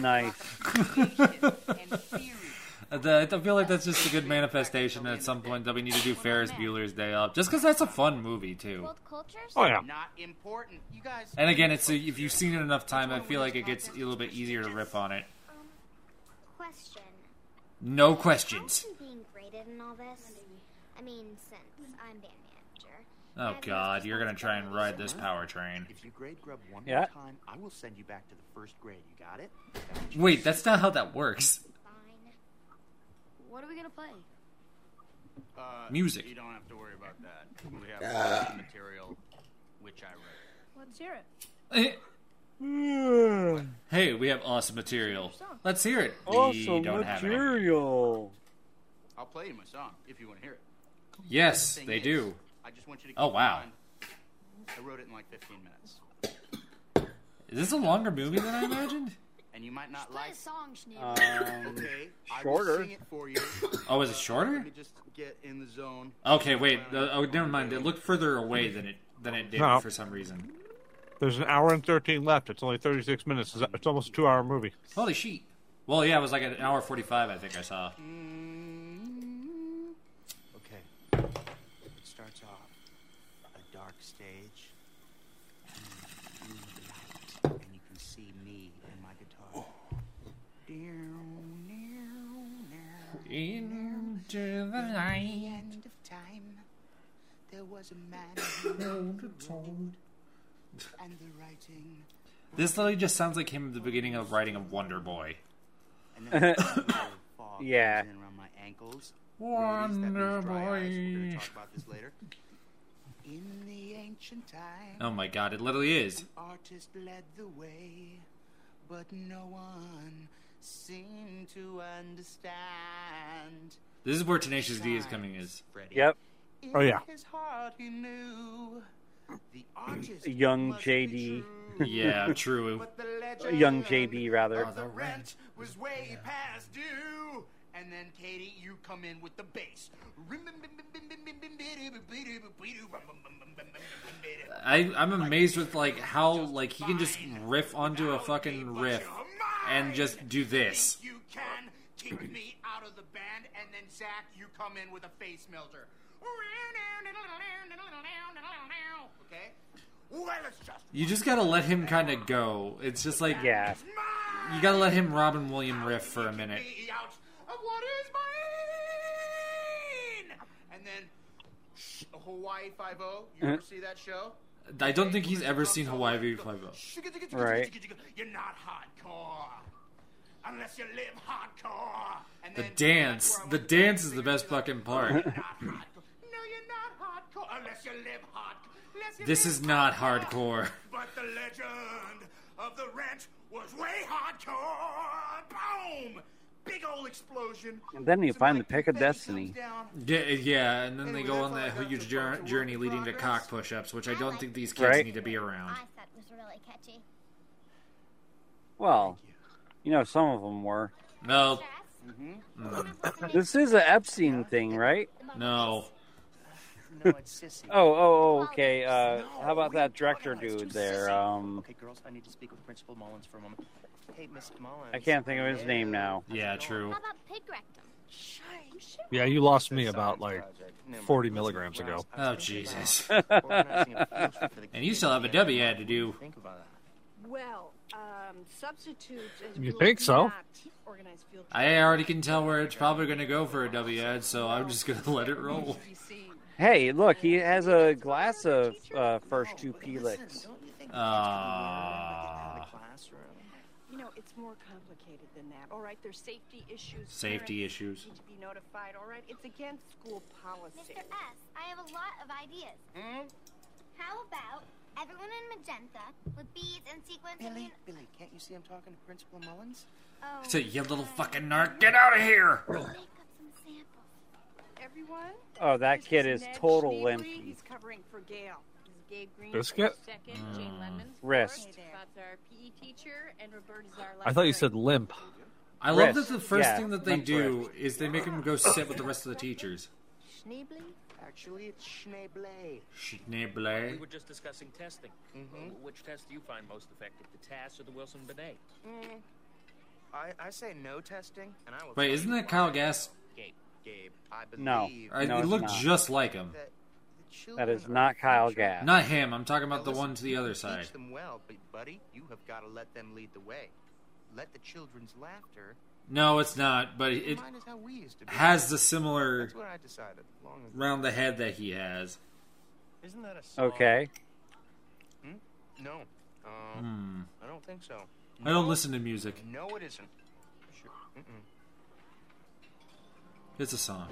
Nice. The- I feel like that's just a good manifestation at some point that we need to do Ferris Bueller's Day Off, just because that's a fun movie too. Oh yeah. Not important. You guys. And again, it's if you've seen it enough time, I feel like it gets a little bit easier to rip on it. Question. No questions. Being graded in all this? I mean, since I'm band manager. Oh God, you're gonna try and ride this power train. If you grade grub one Yeah. more time, I will send you back to the first grade. You got it? Wait, that's not how that works. What are we gonna play? Uh, Music. You don't have to worry about that. We have uh, material, which I wrote. Let's hear it. Hey, we have awesome material. Let's hear it. we Awesome don't have any. material. I'll play you my song if you want to hear it. Yes, The they is, do. I just want you to. Oh, keep in wow. I wrote it in like 15 minutes, Is this a longer movie than I imagined? And you might not like. song, Um, okay, shorter. will it for you. Oh, is it shorter? Let me just get in the zone. Okay, wait. Uh, oh, never mind. It looked further away than it than it did No. for some reason. There's an hour and thirteen left. It's only thirty six minutes. It's it's almost a two hour movie. Holy sheet! Well, yeah, it was like an hour forty-five. I think I saw. Okay. It starts off a dark stage. And you can see me and my guitar. Into the night. end of time, there was a man who wrote, and the writing. This literally just sounds like him at the beginning of writing of Wonder Boy. And then a fog Yeah. around my ankles. Wonder Roadies, that means dry eyes. We're Boy. gonna talk about this later. In the ancient time, Oh my god, it literally is. an artist led the way, but no one seemed to understand. This is where Tenacious D is coming. Is Yep. Oh yeah. His heart he knew the Young JD. yeah, true. But the legend Young JB, rather. of the rent was way past due. And then Katie, you come in with the bass. I I'm amazed with like how like he can just riff onto a fucking riff and just do this. You can kick me out of the band, and then Zach, you come in with a face melter. Okay. Well, it's just You just gotta let him kind of go. It's just like Yeah. you gotta let him Robin Williams riff for a minute. me out of what is mine. And then Hawaii Five O. You ever uh-huh. see that show? I don't think he's ever seen Hawaii Five O. Right. You're not hardcore unless you live hardcore. And The dance, that's where I'm the dance is the best fucking part. No, you're not hardcore unless you live hardcore. This is not hardcore. But the legend of the rent was way hardcore. Boom! Big old explosion. And then you Some, find the pick of destiny. Yeah, yeah, and then they go on that huge jour- journey leading to cock push-ups, which I don't think these kids Right. need to be around. I thought was really catchy. Well, you know, some of them were. No, This is an Epstein thing, right? no. No, it's sissy. Oh, oh, oh, okay. Uh, how about that director dude there? Um, Okay, girls, I need to speak with Principal Mullins for a moment. Hey, Miss Mullins. I can't think of his name now. Yeah, true. How about pig rectum? Yeah, you lost me about like forty milligrams ago. Oh Jesus! Organizing a field trip for the And you still have a W ad to do. Think. Well, um, substitutes You think so? not organize field I already can tell where it's probably going to go for a W ad, so I'm just going to let it roll. trips to be seen. Hey, look, he has a glass of uh, first two P licks. Ah. You know, it's more complicated than that. All right, there's safety issues. Safety parents issues. Need to be notified. All right, it's against school policy. Mr. S, I have a lot of ideas. Hmm? How about everyone in magenta with beads and sequins Billy, uni- Billy, can't you see I'm talking to Principal Mullins? Oh, So you little fucking narc, get out of here! Everyone? Oh, that This kid is Ned total Schneebly. limpy. He's covering for Gail. This Green. Biscuit? Second, Mm. Jane Wrist. fourth, Bob's our PE teacher, and Robert is our I thought you said limp. I love that the first Yeah, thing that they limp do is they make him go sit with the rest of the teachers. Schneebly? Actually, it's Schneebley. We Schneeble. were just discussing testing. Mhm. Which test do you find most effective, the TAS or the Wilson Binet? Mm. I, I say no testing, and I will Wait, isn't that why. Kyle Gass? Gabe, Gabe, I No. believe I, No, he it's looked not. just like him. that the children That is not Kyle future. Gass. Not him. I'm talking about the one to the other side. Teach them well, but buddy, you have got to let them lead the way. Let the children's laughter. No, it's not. But it Mine is how we used to be. has the similar That's what I decided. Long ago. round the head that he has. Isn't that a song? Okay. Hmm? No. Uh, Hmm. I don't think so. I don't No. listen to music. No, it isn't. Sure. Mm-mm. It's a song.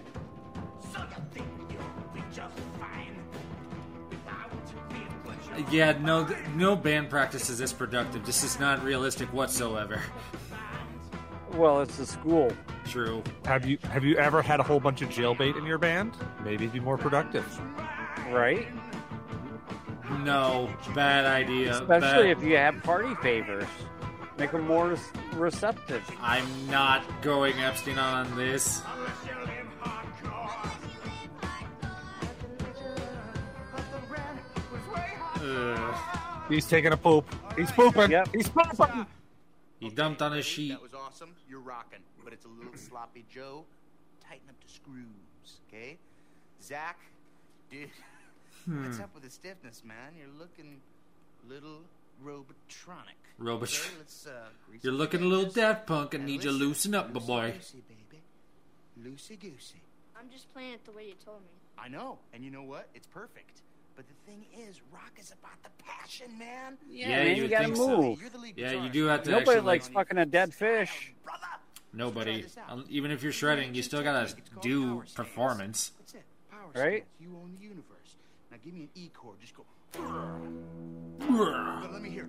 Yeah, no, no band practice is this productive. This is not realistic whatsoever. Well, it's a school. True. Have you have you ever had a whole bunch of jailbait in your band? Maybe it'd be more productive. Right? No, bad idea. Especially bad- if you have party favors. Make them more receptive. I'm not going Epstein on this. He's taking a poop. He's pooping. Yep. He's pooping. He dumped on his sheet. That was awesome. You're rocking, but it's a little sloppy, Joe. Tighten up the screws, okay? Zach, dude, what's Hmm. up with the stiffness, man? You're looking little robotronic. Robot- Okay, uh, You're looking a little edges. Daft Punk. I need you to loosen up, my boy. Loosey-goosey, baby. Loosey-goosey. I'm just playing it the way you told me. I know, and you know what? It's perfect. But the thing is, rock is about the passion, man. Yeah, man, you you gotta think so. move. You're the lead Yeah, you do have to Nobody actually likes like fucking a dead fish. nobody. Um, Even if you're shredding, you still gotta do performance. That's it. Power Right? stance. You own the universe. Now give me an E chord. Just go. But let me hear.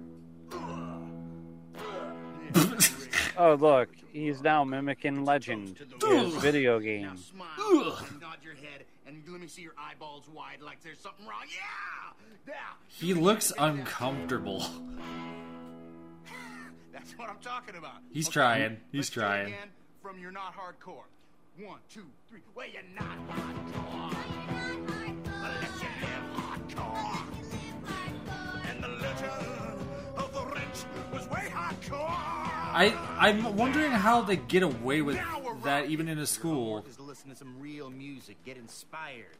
Oh, look. He's now mimicking Legend, his video Now game. smile and nod your head and let me see your eyeballs wide like there's something wrong. Yeah! Yeah! He looks uncomfortable. That's what I'm talking about. He's Okay, trying. He's trying. again from you're not hardcore. One, two, three. Well, you're not hardcore. But let you live hardcore. And the legend of the wrench was way hardcore. I I'm wondering how they get away with that even in a school. Is to listen to some real music, get inspired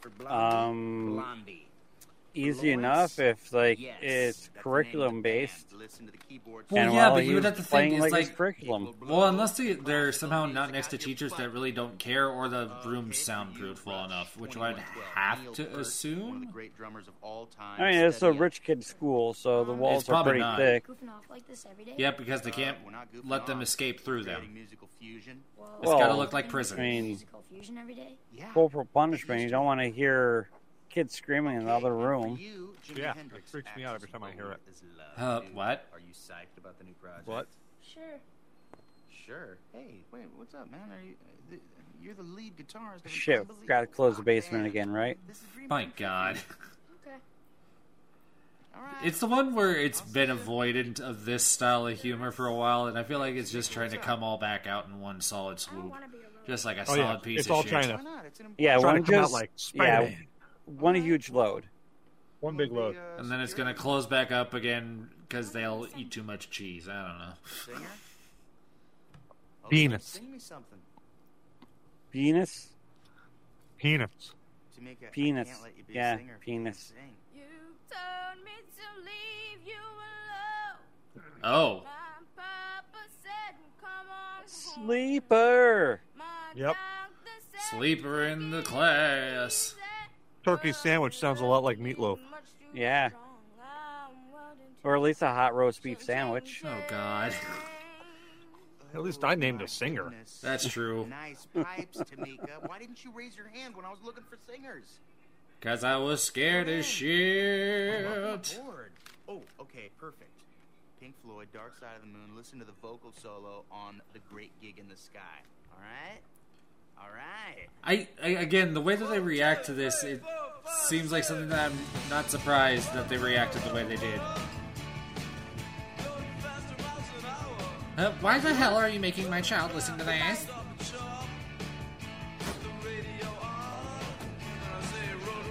for Blondie. Um, Blondie. Easy enough if, like, Yes, it's curriculum name of the band. based. Listen to the keyboard. Well, And yeah, but you would have to think it's like, like curriculum. well, unless they, they're somehow not next to teachers that really don't care, or the uh, room's soundproofed well enough, which I'd have to assume. Great drummers of all time. I mean, it's a rich kid school, so the um, walls are pretty not. thick. Goofing off like this every day? Yeah, because they uh, can't we're not goofing let them escape through them. Creating musical fusion. It's gotta look like prison. I mean, Musical fusion every day? Yeah. corporal punishment. You don't want to hear kids screaming in the other room. You, Yeah, Hendrix it freaks me out every time I hear it. is love, Uh, what? Are you psyched about the new project? What? Sure. Sure. Hey, wait, what's up, man? Are you? uh, The, you're the lead guitarist. of Shit, got to close the basement again, right? My God, Okay. it's the one where it's been avoided of this style of humor for a while, and I feel like it's just trying to come all back out in one solid swoop, just like a Oh, solid yeah. piece It's of all shit. trying to Yeah, Trying one to come out just like yeah, Spider-Man. One huge load. one big load. and then it's gonna close back up again because they'll eat too much cheese. I don't know. Singer? Penis. Sing me something. Penis, Penis. To make a, I penis. can't let you be a Yeah, singer if penis. You told me to leave you alone. Oh, My papa said, come on. Sleeper. Yep. sleeper in the class. Turkey sandwich sounds a lot like meatloaf. Yeah. Or at least a hot roast beef sandwich. Oh God. At least I named a singer. That's true. Nice pipes, Tamika. Why didn't you raise your hand when I was looking for singers? Cause I was scared as oh, shit. Oh, okay, perfect. Pink Floyd, Dark Side of the Moon. Listen to the vocal solo on The Great Gig in the Sky. All right? All right. I, I again, the way that they react to this, it seems like something that I'm not surprised that they reacted the way they did. Uh, why the hell are you making my child listen to this?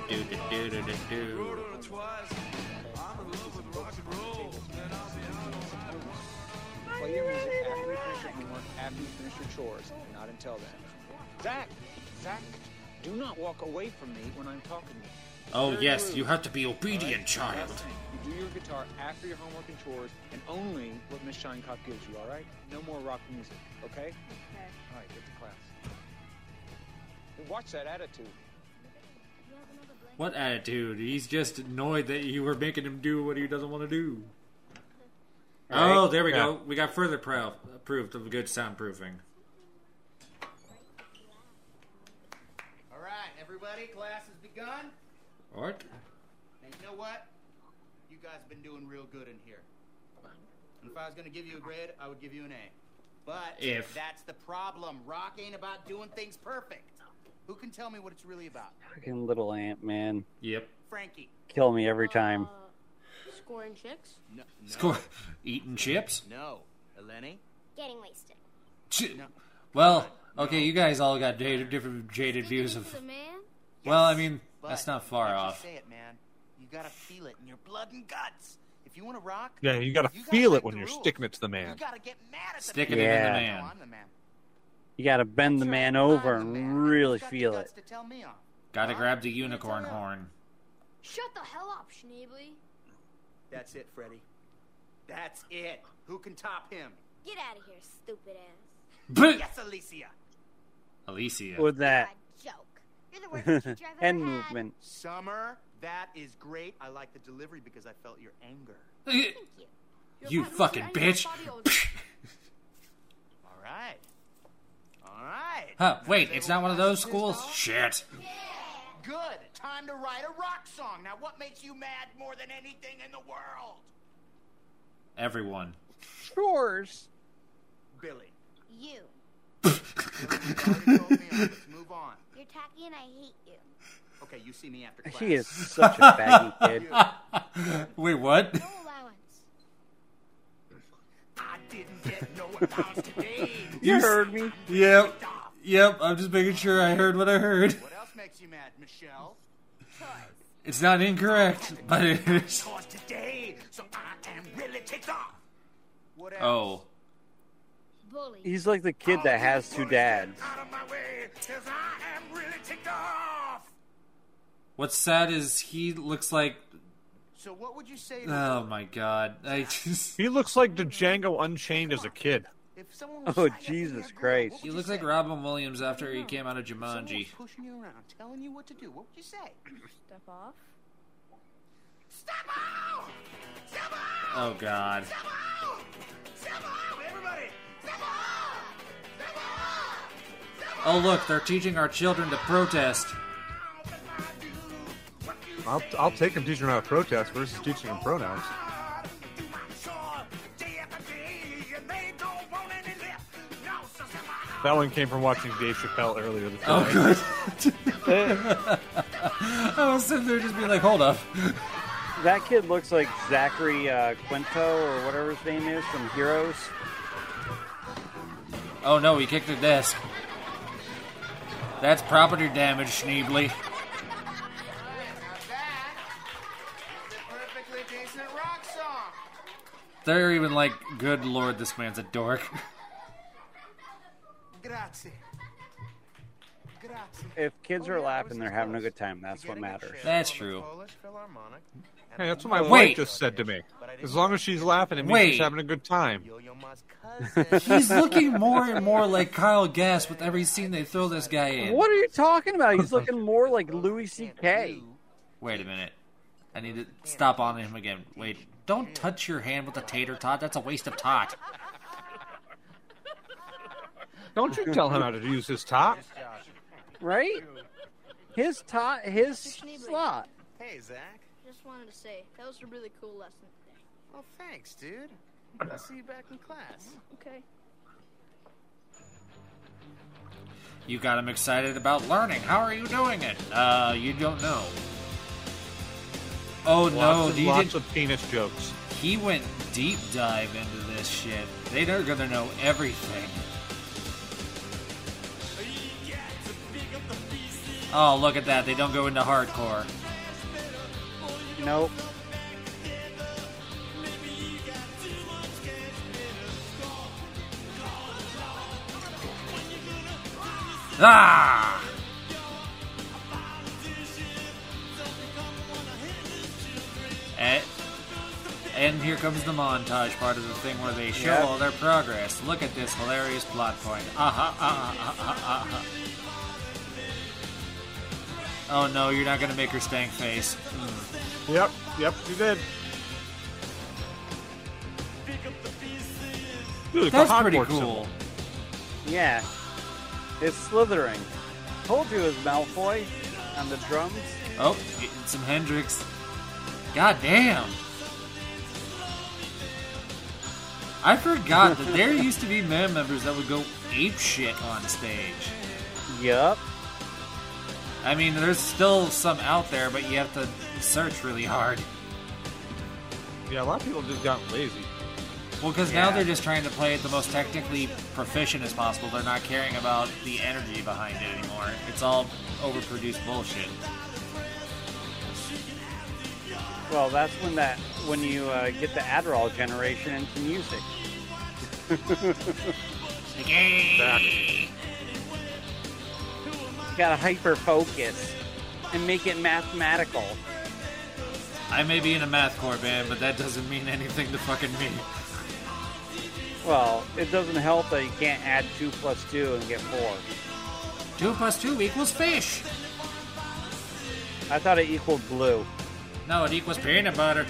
Do, do, do, do, do, do. Play your music after you finish your homework, after you finish your chores, not until then. Zach! Zach! Do not walk away from me when I'm talking to you. Oh Very yes, rude. you have to be obedient, child. You do your guitar after your homework and chores, and only what Miss Shinecock gives you, alright? No more rock music, okay? Okay. Alright, get to class. Hey, Watch that attitude. What attitude? He's just annoyed that you were making him do what he doesn't want to do. Right? Oh, there we Yeah. go. We got further proof of good soundproofing. All right, everybody, class has begun. What? And you know what? You guys have been doing real good in here. And if I was going to give you a grade, I would give you an A. But If. that's the problem. Rock ain't about doing things perfect. Who can tell me what it's really about? Fucking little ant, man. Yep. Frankie. Kill me every uh, time. Scoring chicks? No. no. Score. Eating chips? No. Eleni? Getting wasted. Ch- Well, okay, you guys all got jaded, different jaded views of. The? Well, I mean, But that's not far can't off. Say it, man. You gotta feel it in your blood and guts. If you want to rock, Yeah, you gotta You gotta feel it when you're rules. sticking it to the man. you man. gotta get mad at the Sticking man. it in the Yeah. man. No, I'm the man. You gotta bend the man over and really feel it. Guts to tell me off. Gotta grab the unicorn horn. Shut the hell up, Schneebly. That's it, Freddy. That's it. Who can top him? Get out of here, stupid ass. Yes, Alicia. Alicia. With that God, joke. You're the worst teacher I've ever hand had. movement. Summer, that is great. I like the delivery because I felt your anger. Thank you. You fucking bitch. All right. All right. Huh, wait, it's not one of those schools? Shit. Good. Time to write a rock song. Now, what makes you mad more than anything in the world? Everyone. Chores. Billy. You. Billy, you've already told me off. Let's move on. You're tacky and I hate you. Okay, you see me after class. She is such a baggy kid. Wait, what? No allowance. I didn't get no allowance today. You heard me. Yep. Yep, I'm just making sure I heard what I heard. What else makes you mad, Michelle? It's not incorrect, but it is. Today, so I am really ticked off. What else? Oh. Bully. He's like the kid that has two dads. Out of my way, 'cause I am really ticked off. What's sad is he looks like. So what would you say to Oh my god. I just. He looks like the Django Unchained as a kid. if was Oh, sitting up in Jesus your Christ. He looks you like? Robin Williams after he came out of Jumanji. pushing you around, telling you what to do. What would you say? Step off. Step out! Step out! Oh god. Step out! Step out! Oh look, they're teaching our children to protest. I'll, I'll take them teaching them how to protest versus teaching them pronouns. That one came from watching Dave Chappelle earlier this Oh good. I was sitting there just being like, hold up. That kid looks like Zachary uh, Quinto or whatever his name is from Heroes. Oh no, he kicked a desk. That's property damage, Schneebly. They're even like, good lord, this man's a dork. Grazie. If kids are laughing, they're having a good time. That's what matters. That's true. Hey, that's what my Wait. wife just said to me. As long as she's laughing, it means Wait. she's having a good time. He's looking more and more like Kyle Gass with every scene they throw this guy in. What are you talking about? He's looking more like Louis C.K. Wait a minute. I need to stop on him again. Wait, don't touch your hand with a tater tot. That's a waste of tot. Don't you tell him how to use his top. Right? His tot, his slot. Hey, Zach. Just wanted to say, that was a really cool lesson today. Oh, thanks, dude. I'll see you back in class. Okay. You got him excited about learning. How are you doing it? Uh, you don't know. Oh no, Lots of, he lots did- of penis jokes. He went deep dive into this shit. They're gonna know everything. Oh, look at that. They don't go into hardcore. Nope. Ah! And, and here comes the montage part of the thing where they show Yep. all their progress. Look at this hilarious plot point. Aha, aha, aha, aha, aha. Oh no, you're not gonna make her stank face. Hmm. Yep, yep, you did. Dude, That's pretty cool. symbol. Yeah. It's slithering. Told you it was Malfoy on the drums. Oh, getting some Hendrix. God damn. I forgot that there used to be band members that would go ape shit on stage. Yup. I mean, there's still some out there, but you have to search really hard. Yeah, a lot of people just got lazy. Well, because now they're just trying to play it the most technically proficient as possible. They're not caring about the energy behind it anymore. It's all overproduced bullshit. Well, that's when that when you uh, get the Adderall generation into music. You gotta hyper focus and make it mathematical. I may be in a mathcore band, but that doesn't mean anything to fucking me. Well, it doesn't help that you can't add two plus two and get four. Two plus two equals fish. I thought it equaled blue. No, it equals peanut butter.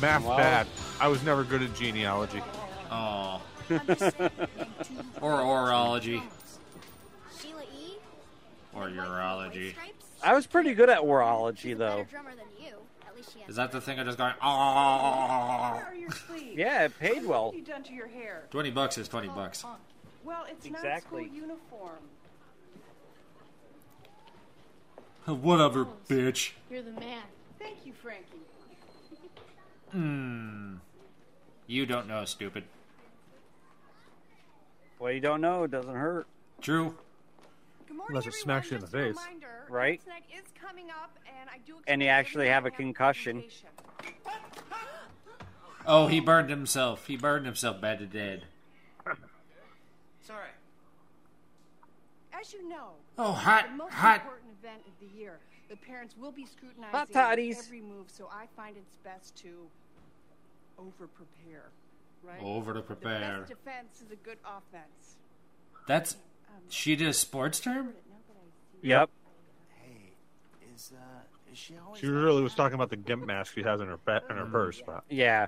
Math Wow. bad. I was never good at genealogy. Oh. or orology. Sheila. Or urology. I was pretty good at urology though. drummer than you. At least she has Is that the thing I just going, oh. Where are your sleeves? Yeah, it paid well. What have you done to your hair? 20 bucks is 20 bucks. Well, it's Exactly. not school uniform. Whatever, bitch. You're the man. Thank you, Frankie. Hmm. You don't know, stupid. What you don't know doesn't hurt. True. Good morning, Unless it everyone. smacks you in the face. reminder, Right. Is coming up, and I do And you actually have a concussion. Oh, he burned himself. He burned himself bad to dead. Sorry. As you know, Oh, hot, the most hot. important event of the year. The parents will be scrutinizing Hot toddies. every move, so I find it's best to over prepare. Right? Over to The prepare. best defense is a good offense. That's. She did a sports term? Yep. Hey, is uh, is she always? She really was talking about the gimp mask she has in her ba- in her purse. But Yeah.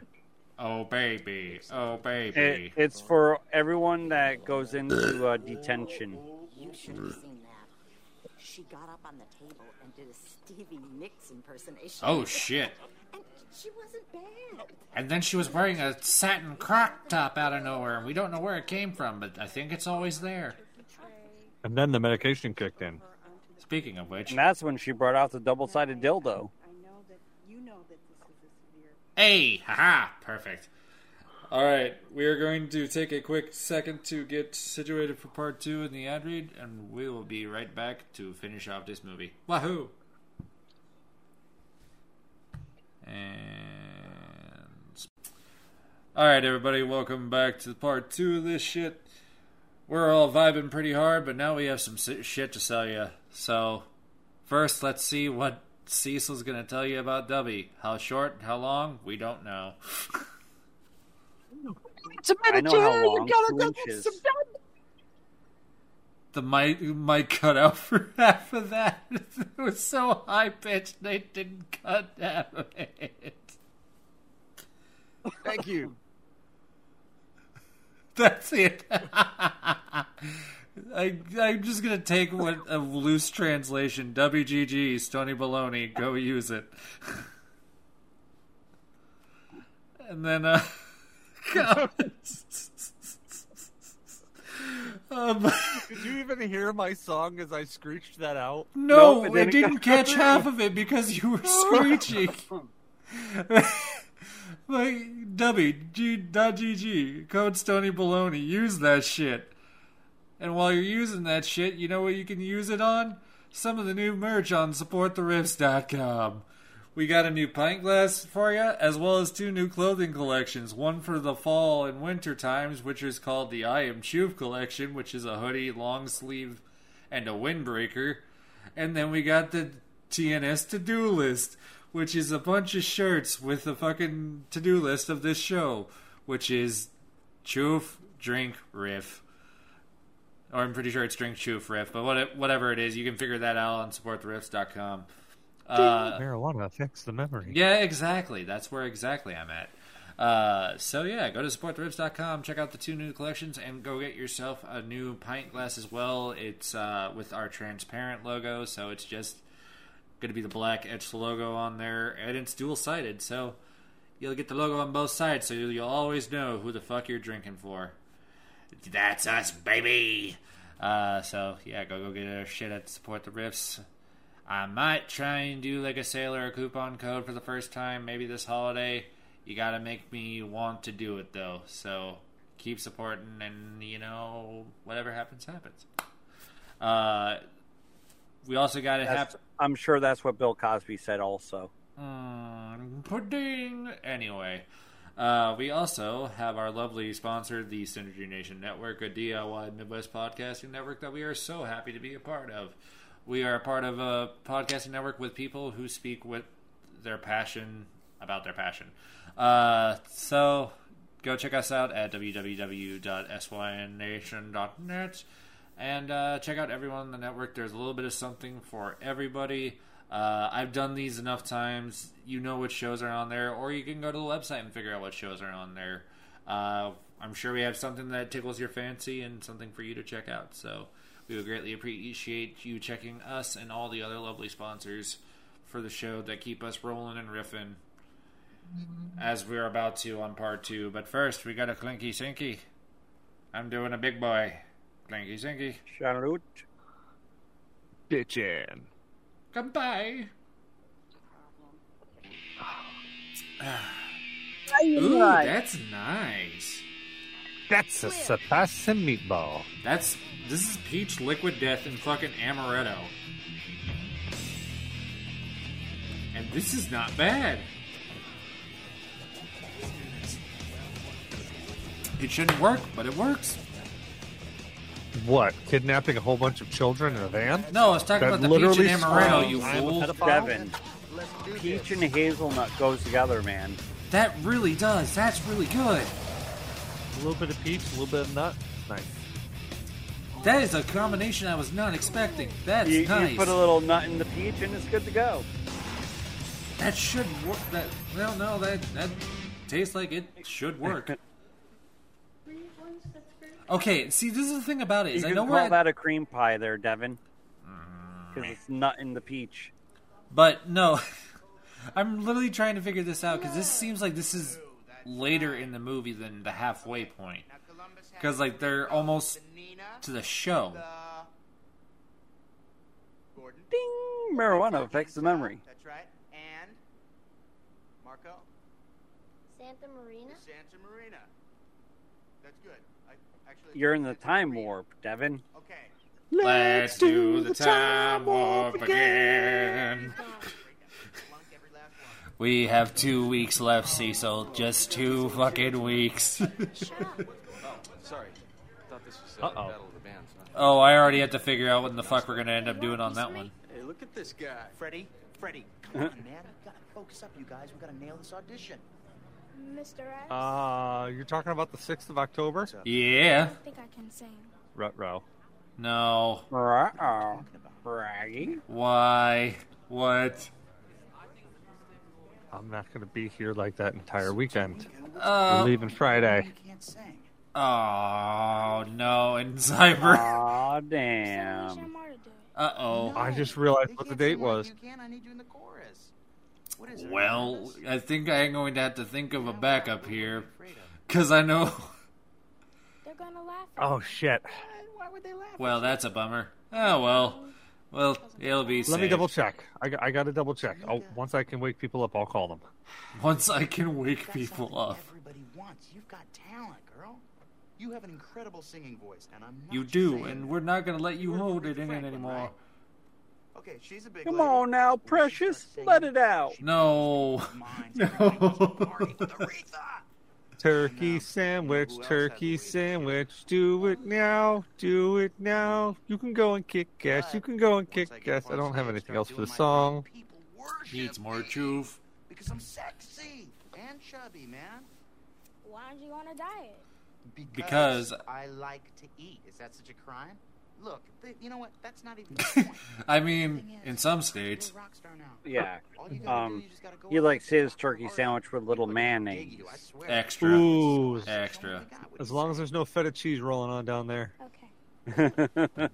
Oh, baby. Oh, baby. It, it's for everyone that goes into uh, detention. You should have seen that. She got up on the table and did a Stevie Nicks impersonation. Oh, shit. And she wasn't bad. And then she was wearing a satin croc top out of nowhere, and we don't know where it came from, but I think it's always there. And then the medication kicked in. Speaking of which, And that's when she brought out the double-sided dildo. I know that you know that this is a severe. hey, haha, perfect. All right, we are going to take a quick second to get situated for part two in the ad read, and we will be right back to finish off this movie. Wahoo! And all right, everybody, welcome back to part two of this shit. We're all vibing pretty hard, but now we have some shit to sell you. So, first, let's see what Cecil's going to tell you about Dubby. How short, how long, we don't know. It's a I know how long. Two inches. The mic, mic cut out for half of that. It was so high pitched, they didn't cut half of it. Thank you. That's it. I, I'm just gonna take what a loose translation. WGG, Stony Baloney, go use it. And then, uh, um, Did you even hear my song as I screeched that out? no, Nope, I it didn't didn't catch half of it because you were screeching. Like W G dot GG code Stony Baloney. Use that shit. And while you're using that shit, you know what you can use it on? Some of the new merch on supporttheriffs.com. We got a new pint glass for you, as well as two new clothing collections. One for the fall and winter times, which is called the I Am Choof collection, which is a hoodie, long sleeve, and a windbreaker. And then we got the TNS to do list, which is a bunch of shirts with the fucking to do list of this show, which is Choof, Drink, Riff. Or I'm pretty sure it's Drink, Choof, Riff, but what, whatever it is, you can figure that out on supporttheriffs.com. Uh, Marijuana affects the memory. yeah, exactly. That's where exactly I'm at. Uh, so yeah, go to supporttheriffs.com, check out the two new collections, and go get yourself a new pint glass as well. It's uh, with our transparent logo, so it's just going to be the black etched logo on there, and it's dual sided, so you'll get the logo on both sides, so you'll always know who the fuck you're drinking for. That's us, baby. Uh, so yeah, go go get our shit at support the riffs. I might try and do like a sailor a coupon code for the first time, maybe this holiday. You gotta make me want to do it though. So keep supporting, and you know whatever happens, happens. Uh, we also got to have I'm sure that's what Bill Cosby said. Also, Mm, pudding. Anyway, uh, we also have our lovely sponsor, the Synergy Nation Network, a DIY Midwest podcasting network that we are so happy to be a part of. We are a part of a podcasting network with people who speak with their passion about their passion. Uh, so go check us out at www.synnation.net and uh, check out everyone on the network. There's a little bit of something for everybody. Uh, I've done these enough times. You know what shows are on there, or you can go to the website and figure out what shows are on there. Uh, I'm sure we have something that tickles your fancy and something for you to check out. So we would greatly appreciate you checking us and all the other lovely sponsors for the show that keep us rolling and riffing as we're about to on part two. But first, we got a clinky sinky. I'm doing a big boy. Clinky sinky. Salute. Bitchin'. Goodbye. you Ooh, like? that's nice. That's a surpassing meatball. That's this is peach liquid death and fucking amaretto. And this is not bad. It shouldn't work, but it works. What? Kidnapping a whole bunch of children in a van? No, I was talking That about the peach and amaretto, you "I am a fool. pedophile." Devin, peach and hazelnut goes together, man. That really does. That's really good. A little bit of peach, a little bit of nut. Nice. That is a combination I was not expecting. That's You, nice. you put a little nut in the peach, and it's good to go. That should work. That well, no, that that tastes like it should work. Okay, see, this is the thing about it is You I can know call where, I- that a cream pie, there, Devin, mm. because it's nut in the peach. but no, I'm literally trying to figure this out because this seems like this is later in the movie than the halfway point. Because like they're almost to the show. Ding! Marijuana affects the memory. That's right. And Marco, Santa Marina? Santa Marina. That's good. I actually You're in the time warp, Devin. Okay. Let's do the time warp again. We have two weeks left, Cecil. Just two fucking weeks. Sorry. Thought uh, Uh-oh. Battle of the Bands. Huh? Oh, I already had to figure out what the fuck we're gonna end up doing on that one. Hey, look at this guy. Freddie, Freddie, come on, man. We gotta focus up, you guys. We gotta nail this audition. Mr. X? Uh, you're talking about the 6th of October? Yeah. I think I can sing. Ruh-roh. No. Uh-oh. Bragging. Why? What? I'm not going to be here like that entire weekend. Uh, We're leaving Friday. Oh no, and Cyber. Aw, damn. Uh oh. I just realized what the date was. I need you in the chorus. What is it? Well, I think I am going to have to think of a backup here, because I know. They're gonna laugh. Oh, shit. Why would they laugh? Well, that's a bummer. Oh well. Well, it'll be. Let me double check. I, got- I got to double check. Oh, once I can wake people up, I'll call them. Once I can wake people up. Everybody wants. You've got talent, girl. You have an incredible singing voice, and I'm not You do, and that. we're not gonna let you hold it in it anymore. right? Okay, she's a big Come lady. on now, precious. Let it out. No. No. Turkey sandwich, turkey sandwich. Do it now, do it now. You can go and kick ass. You can go and kick ass. I don't have anything else for the song. Needs more truth. Because I'm sexy and chubby, man. Why aren't you want a diet? Because- I like to eat. Is that such a crime? Look, th- you know what? That's not even the point. I mean, in some states. Rock star now. Yeah. You gotta do, Um, you just gotta go he likes his turkey sandwich with little mayonnaise. Extra. Ooh. Extra. As long as there's no feta cheese rolling on down there. Okay.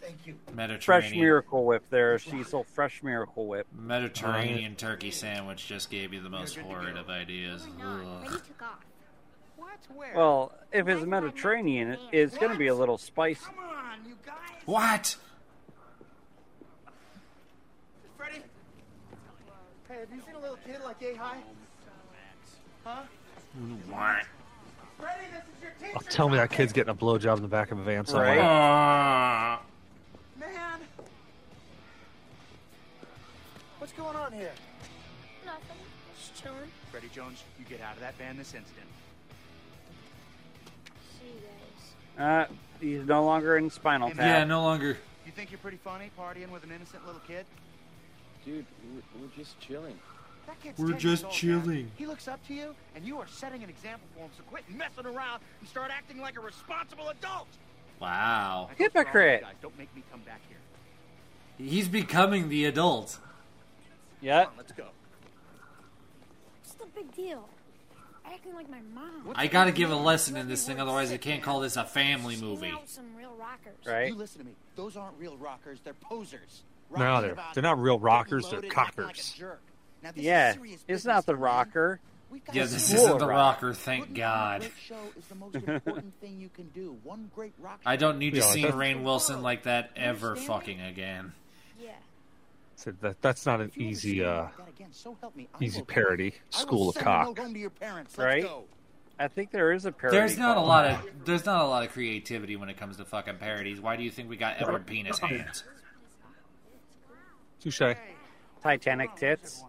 Thank you. Mediterranean. fresh Miracle Whip there, Cecil. Fresh Miracle Whip. Mediterranean turkey sandwich just gave you the most horrid of ideas. Ugh. took off. What? Where? Well, if it's Mediterranean, it's going to be a little spicy. Come on, you guys. What? Freddie? Hey, have you seen a little kid like yay high? Huh? What? Freddie, this is your teacher. Oh, tell me that kid's getting a blowjob in the back of a van somewhere. Uh, Man. What's going on here? Nothing. Just chilling. Freddie Jones, you get out of that van this instant. Uh, he's no longer in Spinal Tap. yeah, no longer. You think you're pretty funny partying with an innocent little kid? Dude, we're, we're just chilling. That kid's We're 10 just years old, man. chilling. He looks up to you, and you are setting an example for him. So quit messing around and start acting like a responsible adult. Wow. Now, go for all you Hypocrite. guys. Don't make me come back here. He's becoming the adult. Yeah. Let's go. What's the big deal? Acting like my mom. I gotta give a lesson in this thing, otherwise I can't call this a family Hang movie. some real rockers. Right? You listen to me. Those aren't real rockers. They're posers. No, they're they're not real rockers. They're loaded like cockers. Now, this Yeah. is It's not the rocker. Yeah, this isn't the rocker, thank God. on a great show is the most important thing you can do. One great rock I don't need to Yeah, see Rainn Wilson like that ever fucking again. Yeah. So that that's not an If you ever easy uh again, so help me, easy parody. School of send a note cock. to your parents. Right? go. I think there is a parody. There's not a lot of there's not a lot of creativity when it comes to fucking parodies. Why do you think we got Edward Penis Hands? Touche. Titanic tits.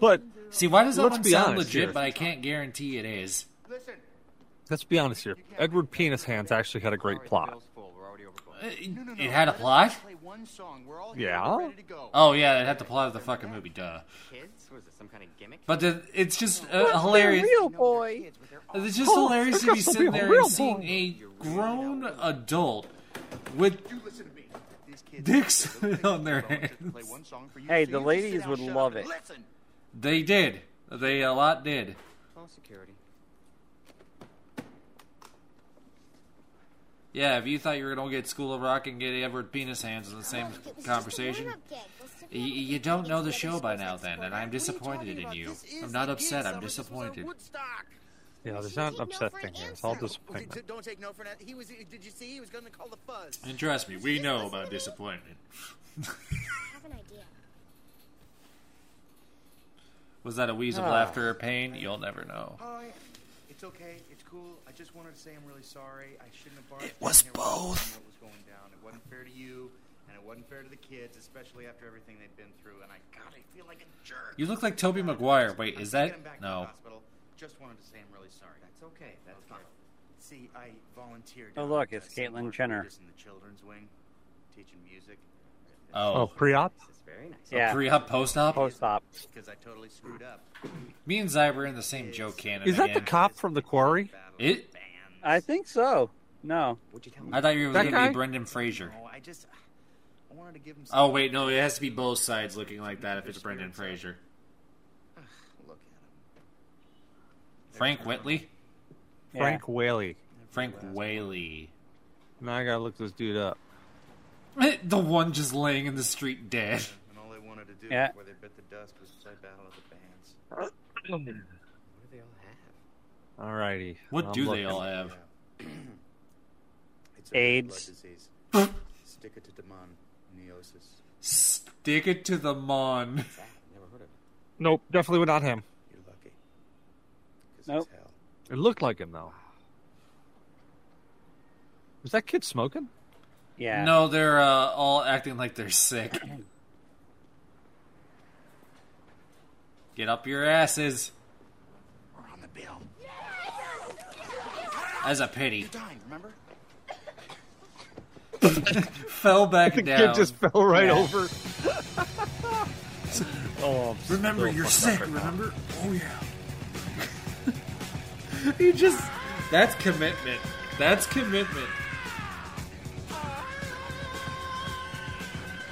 But See, why does that Let's one sound legit, here. but I can't guarantee it is? Listen, let's be honest here. Edward Penis Hands actually had a great plot. Uh, It had a plot? Play one song. We're all. Yeah. Ready to go. Oh yeah, it had the plot of the fucking movie, duh. Kids? Was it some kind of gimmick? But the, it's just uh, hilarious. Real boy. It's just Oh, hilarious to be sitting there real and seeing boy. a grown adult with You listen to me. These kids dicks on their things, so I want hands. to play one song for you, Hey, the ladies would love it. They did. They a lot did. Call security. Yeah, if you thought you were gonna get School of Rock and get Edward Penis Hands in the same conversation, y- you don't know the show by now. Then, and I'm disappointed in you. I'm not upset. I'm disappointed. Woodstock. Yeah, there's not an upset thing here. It's all Well, disappointment. d- don't take no for that. He was. Did you see? He was going to call the fuzz. And trust me, we know about disappointment. I have an idea. Was that a wheeze of Ah. laughter or pain? You'll never know. Oh, yeah. It's okay. It's cool. I just wanted to say I'm really sorry. I shouldn't have barged It was in here both. What was going down? It wasn't fair to you, and it wasn't fair to the kids, especially after everything they'd been through. And I, God, I feel like a jerk. You look like Tobey Maguire. Wait, is that taking him back to the no? hospital. Just wanted to say I'm really sorry. That's okay. That's fine. See, I volunteered volunteer Oh, look, it's St. Caitlyn Jenner. In the children's wing, teaching music. Oh. Oh, pre-op? It's very nice. Yeah. Pre-op, post-op. Post-op. Because I totally screwed up. Me and Zy were in the same joke cannon. Is that the cop from the quarry? It? I think so. No. What'd you tell me? I thought you were going to be Brendan Fraser. Oh, I just I wanted to give him. Oh wait, no, it has to be both sides looking like that if it's Brendan Fraser. Look at him. Frank Whitley, Frank Whaley. Frank Whaley, Now I gotta look this dude up. the one just laying in the street dead. Wanted to do Yeah. before they bit the dust was play Battle of the Bands. What do they all have? Alrighty. What I'm do they all have? It's a AIDS. blood disease. Stick it to Demon. Neosis. Stick it to the mon. Never heard of it. Nope, definitely without him. You're lucky. Nope. hell. It looked like him though. Was that kid smoking? Yeah. No, they're uh, all acting like they're sick. Get up your asses. We're on the bill. As a pity. You're dying, remember? Fell back The down. kid just fell right Yeah. over. oh, Remember, you're sick. up right now. remember? Oh yeah. he just. That's commitment. That's commitment.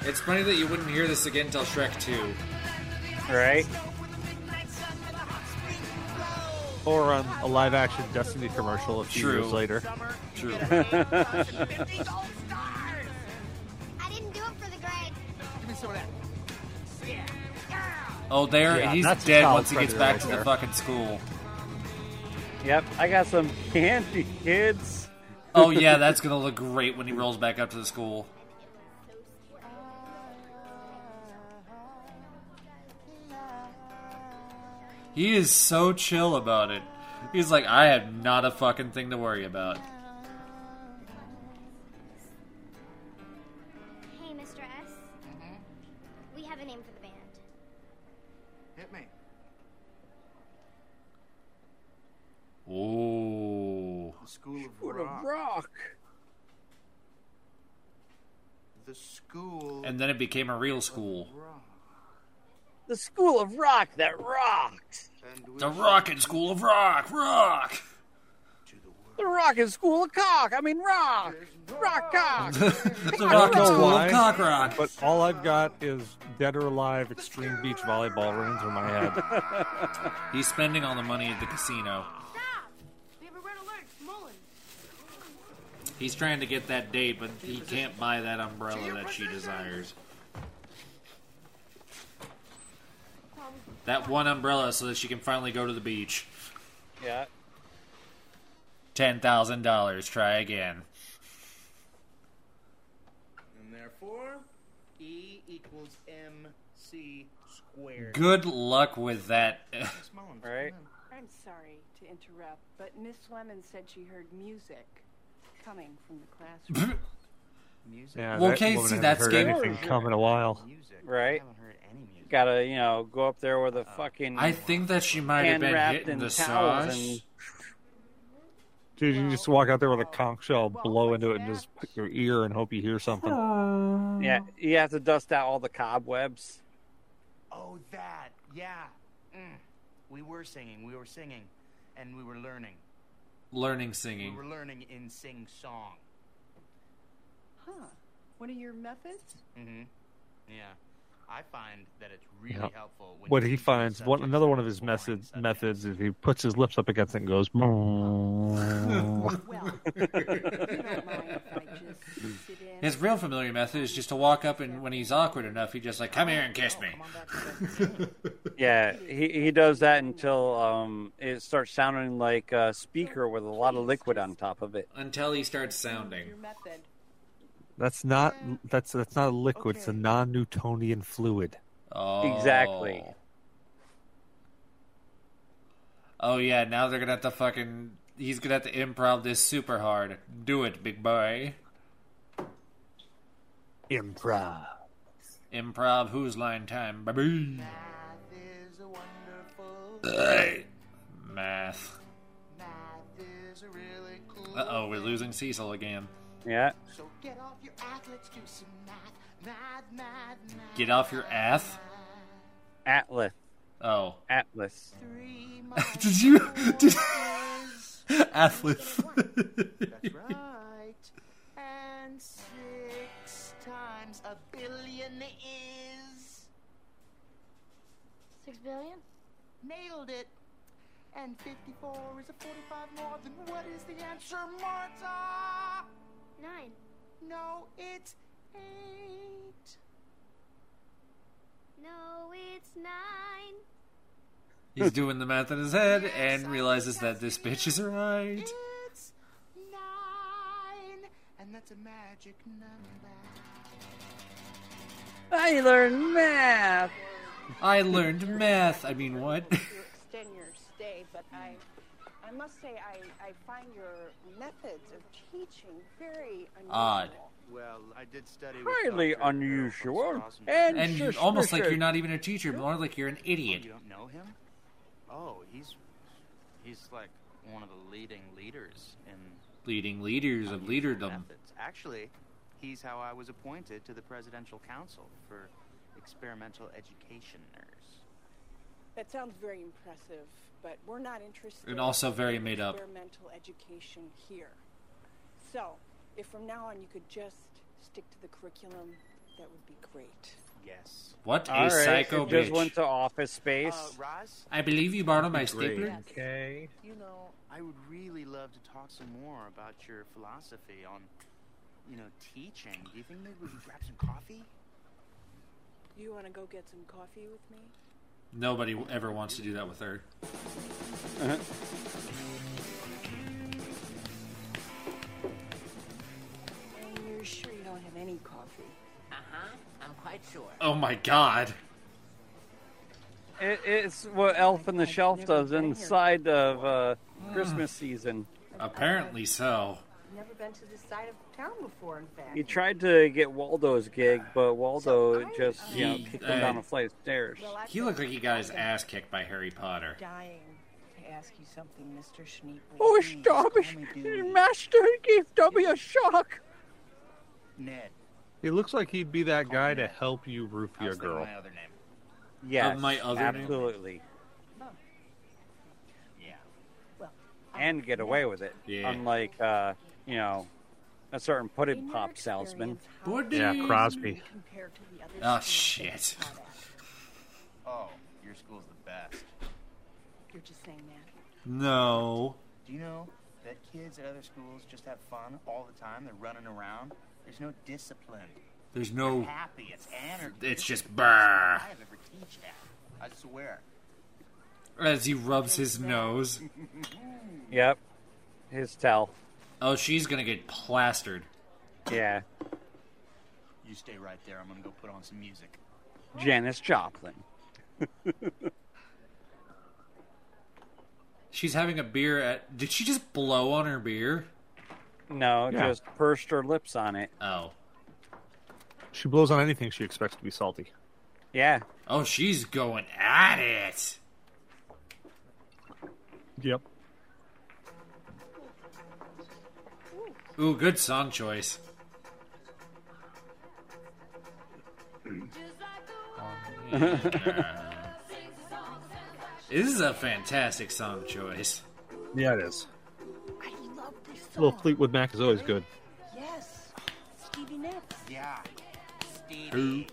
It's funny that you wouldn't hear this again until Shrek 2. Right? Or on a live action Destiny commercial a few True. years later. True. I didn't do it for the grade. Give me some of that. Oh, there. Yeah, he's dead once he gets back right to there. the fucking school. Yep. I got some candy, kids. Oh, yeah, that's gonna look great when he rolls back up to the school. He is so chill about it. He's like, I have not a fucking thing to worry about. Hey, Mr. S. Mm-hmm. We have a name for the band. Hit me. Oh. The School of What Rock. a rock. The School And then it became a real school. of Rock. The School of Rock that rocks. And The shall Rockin' School of Rock! Rock! the world. Rockin' School of Cock. I mean, rock. Rock cock. the I Rockin' School why, of Cock Rock! But all I've got is Dead or Alive Xtreme Beach Volleyball rings through my head. He's spending all the money at the casino. Stop! We have a red alert. Mullen. He's trying to get that date, but he can't buy that umbrella that she desires. That one umbrella so that she can finally go to the beach. Yeah. $10,000. Try again. And therefore, E equals MC squared. Good luck with that. Miss Mullins, come Right. I'm sorry to interrupt, but Miss Lemon said she heard music coming from the classroom. Music. Yeah, Well, that okay, woman see, that's heard game- anything come in a while. Right. I haven't heard any music. Gotta, you know, go up there with a fucking I think that she might have been wrapped hitting in the towels sauce. and Dude, you just walk out there with a conch shell, blow into it, and just put your ear and hope you hear something. yeah, you have to dust out all the cobwebs. Oh, that. Yeah. Mm. We were singing. We were singing. And we were learning. Learning singing. We were learning in sing song. Huh. What are your methods? Mm-hmm. Yeah. I find that it's really Yeah. helpful when What he finds, one, another one of his boring method, subjects. methods is he puts his lips up against it and goes. Well, if you don't mind if I just sit in. His real familiar method is just to walk up and when he's awkward enough, he just like, come here and kiss me. Yeah, he he does that until um it starts sounding like a speaker with a lot of liquid on top of it. Until he starts sounding. Your method. That's not that's that's not a liquid. It's a non-Newtonian fluid. Oh. Exactly. Oh yeah, now they're gonna have to fucking. He's gonna have to improv this super hard. Do it, big boy. Improv. Improv. Whose Line time, baby? Math is a wonderful Math. Math is a really cool Uh oh, we're losing Cecil again. Yeah. So get off your ass, let's do some math. Math, math, math. Get off your ass. Atlas. Oh. Atlas. did you? Did... Atlas. That's right. And six times a billion is. Six billion? Nailed it. And 54 is a 45 more than what is the answer, Marta? Nine. No, it's eight. No, it's nine. He's doing the math in his head and realizes that this bitch is right. It's nine. And that's a magic number. I learned math. I learned math. I mean, what? extend your stay, but I, I must say I, I find your methods of teaching very unusual. Odd. Well, I did study Highly unusual and, And you- almost like you're not even a teacher, more like you're an Oh, idiot. you don't know him? Oh, he's he's like one of the leading leaders in Leading leaders of leaderdom. methods. Actually, he's how I was appointed to the Presidential Council for Experimental Educationers. That sounds very impressive, but we're not interested. And also very in made up. Experimental education here. So, if from now on you could just stick to the curriculum, that would be great. Yes. What a All right, psycho it just bitch. went to Office Space. Uh, Roz? I believe you borrowed my Great. stapler. Okay. You know, I would really love to talk some more about your philosophy on, you know, teaching. Do you think maybe we could grab some coffee? You want to go get some coffee with me? Nobody ever wants to do that with her. And you're sure you don't have any coffee? Uh huh. I'm quite sure. Oh my god. It, it's what Elf on the Shelf does inside of uh, Christmas season. Apparently so. Never been to this side of town before, in fact. He tried to get Waldo's gig, but Waldo just you know He, kicked him down uh, a flight of stairs. He looked like he got his ass kicked by Harry Potter. dying to ask you something, Mr. Schneebly. Oh, Please, stop call it! Master gave Dobby a shock. Ned. He looks like he'd be that guy to help you roofie I a was thinking girl. my other name. Yes, Of my other name? absolutely, Yeah. Well And get away with it. Yeah. Unlike uh, you know a certain pudding pop salesman. Yeah, Cosby. Compared to the other Oh shit. that you've taught at. Oh, your school's the best. You're just saying that. No. Do you know that kids at other schools just have fun all the time? They're running around. There's no discipline. There's They're no. happy. It's anarchy. It's just is brr. I've ever teach at. I swear. As he rubs his nose. Yep, his tell. Oh, she's gonna get plastered. Yeah, You stay right there. I'm gonna go put on some music. Janis Joplin. She's having a beer at. Did she just blow on her beer? No, Yeah. just pursed her lips on it. Oh. She blows on anything she expects to be salty. Yeah, Oh, she's going at it. Yep. Ooh, good song choice. This is a fantastic song choice. Yeah, it is. I love this A little. Fleetwood Mac is always good. Yes, Stevie Nicks. Yeah. Who?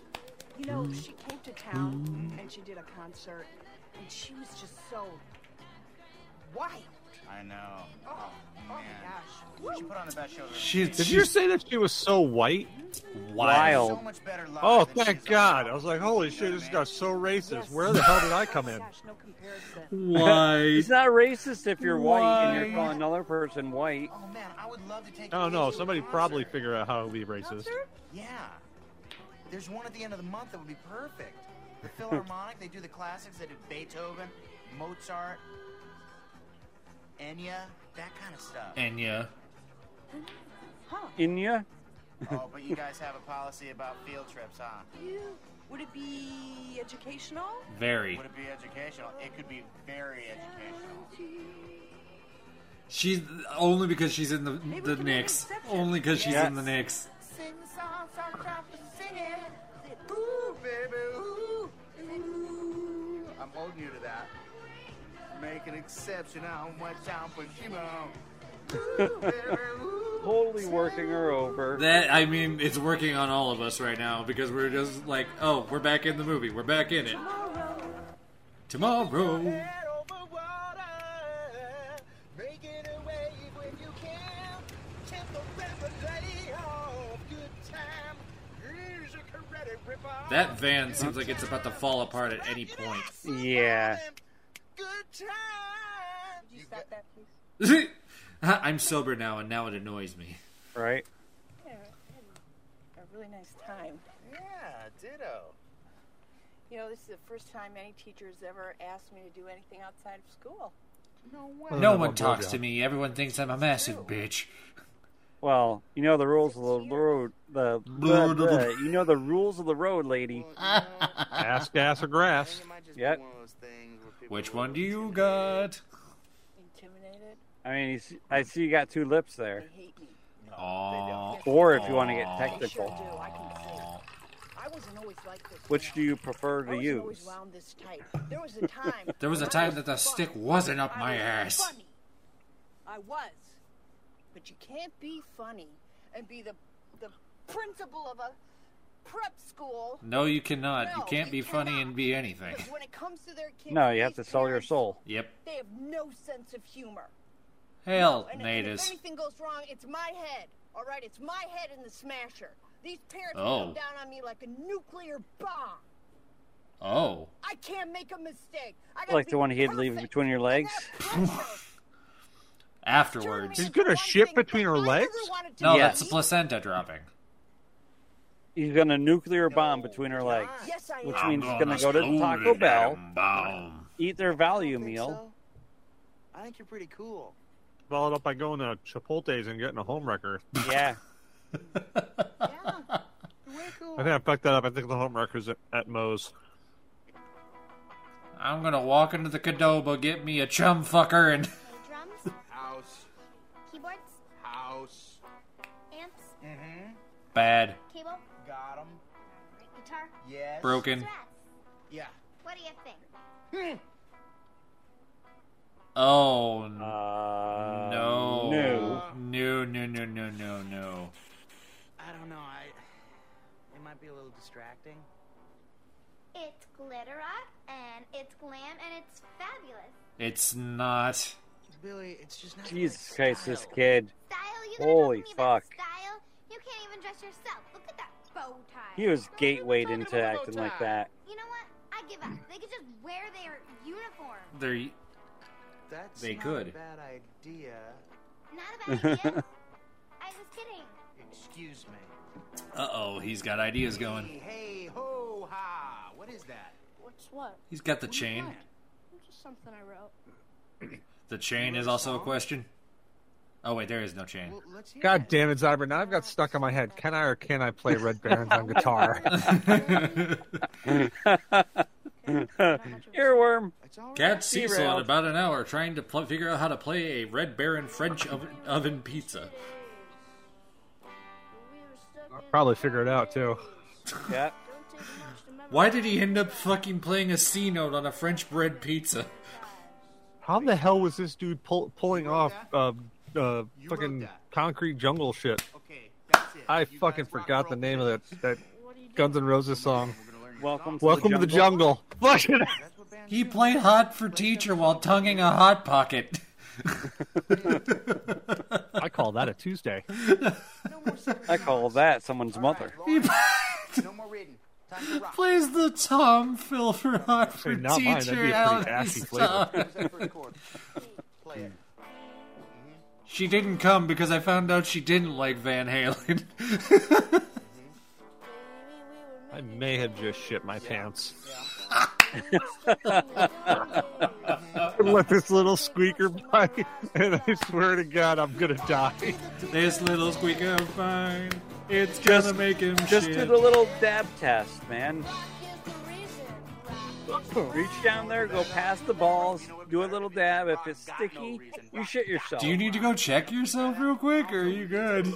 You know, she came to town and she did a concert, and she was just so wild. I know. Oh, Oh my gosh. She put on the best show. She, Did you say that she was so white? wild. So much better Oh, thank God. I was like, holy shit, this got so racist. Where the hell did I come in? Gosh, no. Why? it's not racist if you're white and you're calling another person white. Oh man, I would love to take. I don't know. kids to a Somebody probably figure out how to be racist. Yeah. There's one at the end of the month that would be perfect. The Philharmonic, they do the classics. They do Beethoven, Mozart, Enya, that kind of stuff. Enya. Inya? oh, but you guys have a policy about field trips, huh? You, would it be educational? Very. Would it be educational? It could be very educational. She's only because she's in the the Knicks. Only because she's in the Yes. Knicks. Sing the song, start dropping, sing it. Ooh, baby, ooh, ooh. I'm holding you to that. Make an exception on what John Pacino. Totally working her over. That I mean, it's working on all of us right now because we're just like, oh, we're back in the movie. We're back in it. Tomorrow. Making a wave when you can. Temporarily off. Good time. Here's a karate rip-off. That van seems like it's about to fall apart at any point. Yeah. Good time. Would you stop that, please? I'm sober now, and now it annoys me. Right? Yeah, had a really nice time. Yeah, ditto. You know, this is the first time any teacher's ever asked me to do anything outside of school. No way. Well, No then one talks to me. Everyone thinks I'm a massive bitch. Well, you know the rules of the road. The, the, the- you know the rules of the road, lady. Ask ass, gas, or grass. Yep. Which one do you got? Intimidated? I mean, you see, I see you got two lips there. Aw. Or if you want to get They sure technical, do, I can see. I wasn't always like this. which do you prefer I to wasn't always use? wound this tight. There was a time. There was a when I time that the stick wasn't up my ass. Funny. I was. But you can't be funny and be the the principal of a prep school. No, you cannot. You can't you be funny and be anything. Because when it comes to their kids, No, you have to these sell your soul. Yep. They have no sense of humor. Hell, And, and if Natus. anything goes wrong, it's my head. All right, it's my head in the smasher. These parents Oh. come down on me like a nuclear bomb. Oh. I can't make a mistake. I Like the one he had leave between your legs? Afterwards. He's gonna shit between her legs? No, Yes. that's the placenta dropping. He's gonna nuclear bomb between her legs, Yes, I which am. means he's gonna go to the Taco Bell, eat their value meal. I think you're pretty cool. Followed up by going to Chipotle's and getting a home wrecker. Yeah. Yeah. I think I fucked that up. I think the home wrecker's at, at Moe's. I'm gonna walk into the Qdoba, get me a chum fucker, and Drums, House. keyboards, House. amps, Mm-hmm. bad, Yes. broken. Strats. Yeah. What do you think? Oh Uh, no. no. No, no, no, no, no, no. I don't know. I. It might be a little distracting. It's glitter rock, and it's glam, and it's fabulous. It's not. Billy, it's just not. Jesus Christ, this kid. Style? You gonna Holy talk to me about fuck. style? You can't even dress yourself. Look at that bow tie. He was gatewayed into acting like that. You know what? I give up. They could just wear their uniform. They're. That's They not could. a bad idea. Not a bad idea. I was kidding. Excuse me. Uh oh, he's got ideas going. Hey, hey, ho, ha! What is that? What's what? He's got the chain. Just something I wrote. The chain is also a question. Oh wait, there is no chain. God damn it, Zyber. Now I've got stuck in my head. Can I or can I play Red Barons on guitar? Earworm. Cat Cecil in about an hour trying to pl- figure out how to play a Red Baron French oven, oven pizza. I'll probably figure it out too. Yeah. Why did he end up fucking playing a C note on a French bread pizza? How the hell was this dude pull, pulling off um, uh, fucking concrete jungle shit? okay I fucking forgot the name of that that Guns N' Roses song. Welcome to Welcome the to the jungle. Fucking He played hot for teacher while tonguing a hot pocket. I call that a Tuesday. I call that someone's mother. No more reading. Time to rock. Plays the Tom fill for hot for Hey, not mine, that'd teacher. be a pretty ashy flavor. tongue. Where's that first chord? Play it. She didn't come because I found out she didn't like Van Halen. I may have just shit my pants. Let this little squeaker by, and I swear to God, I'm gonna die. this little squeaker fine, it's Just- gonna make him Just shit. do the little dab test, man. Reach down there, go past the balls, do a little dab. If it's sticky, you shit yourself. Do you need to go check yourself real quick, or are you good?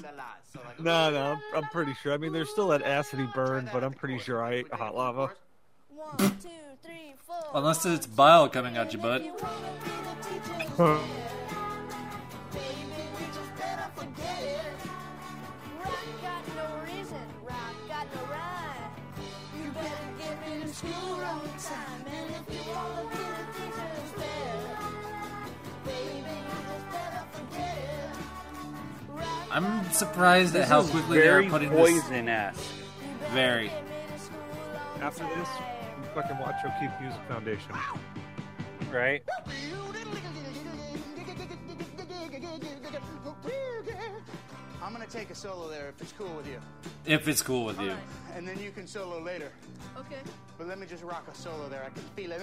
No, no, I'm, I'm pretty sure. I mean, there's still that acidy burn, but I'm pretty sure I ate hot lava. Unless it's bile coming out your butt. I'm surprised at how quickly they're putting poison-esque. this. Very. After this, you fucking watch O'Keefe Music Foundation. Right? I'm gonna take a solo there if it's cool with you. If it's cool with you. And then you can solo later. Okay. But let me just rock a solo there. I can feel it.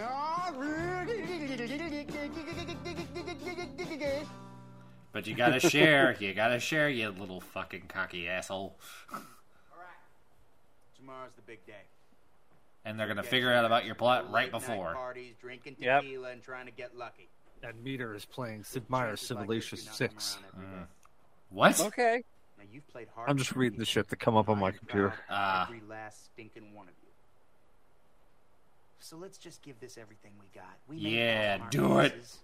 But you gotta share. You gotta share, you little fucking cocky asshole. Alright. Tomorrow's the big day. And they're gonna figure out about your plot right Late night before. Parties, drinking Yep. tequila, and trying to get lucky. And Meter is playing Sid Meier's Civilization 6. Mm. What? Okay. Now you've played hard. I'm just reading the shit that come up on my computer. Ah. Every so let's just give this everything we got. We yeah, do it. Pieces,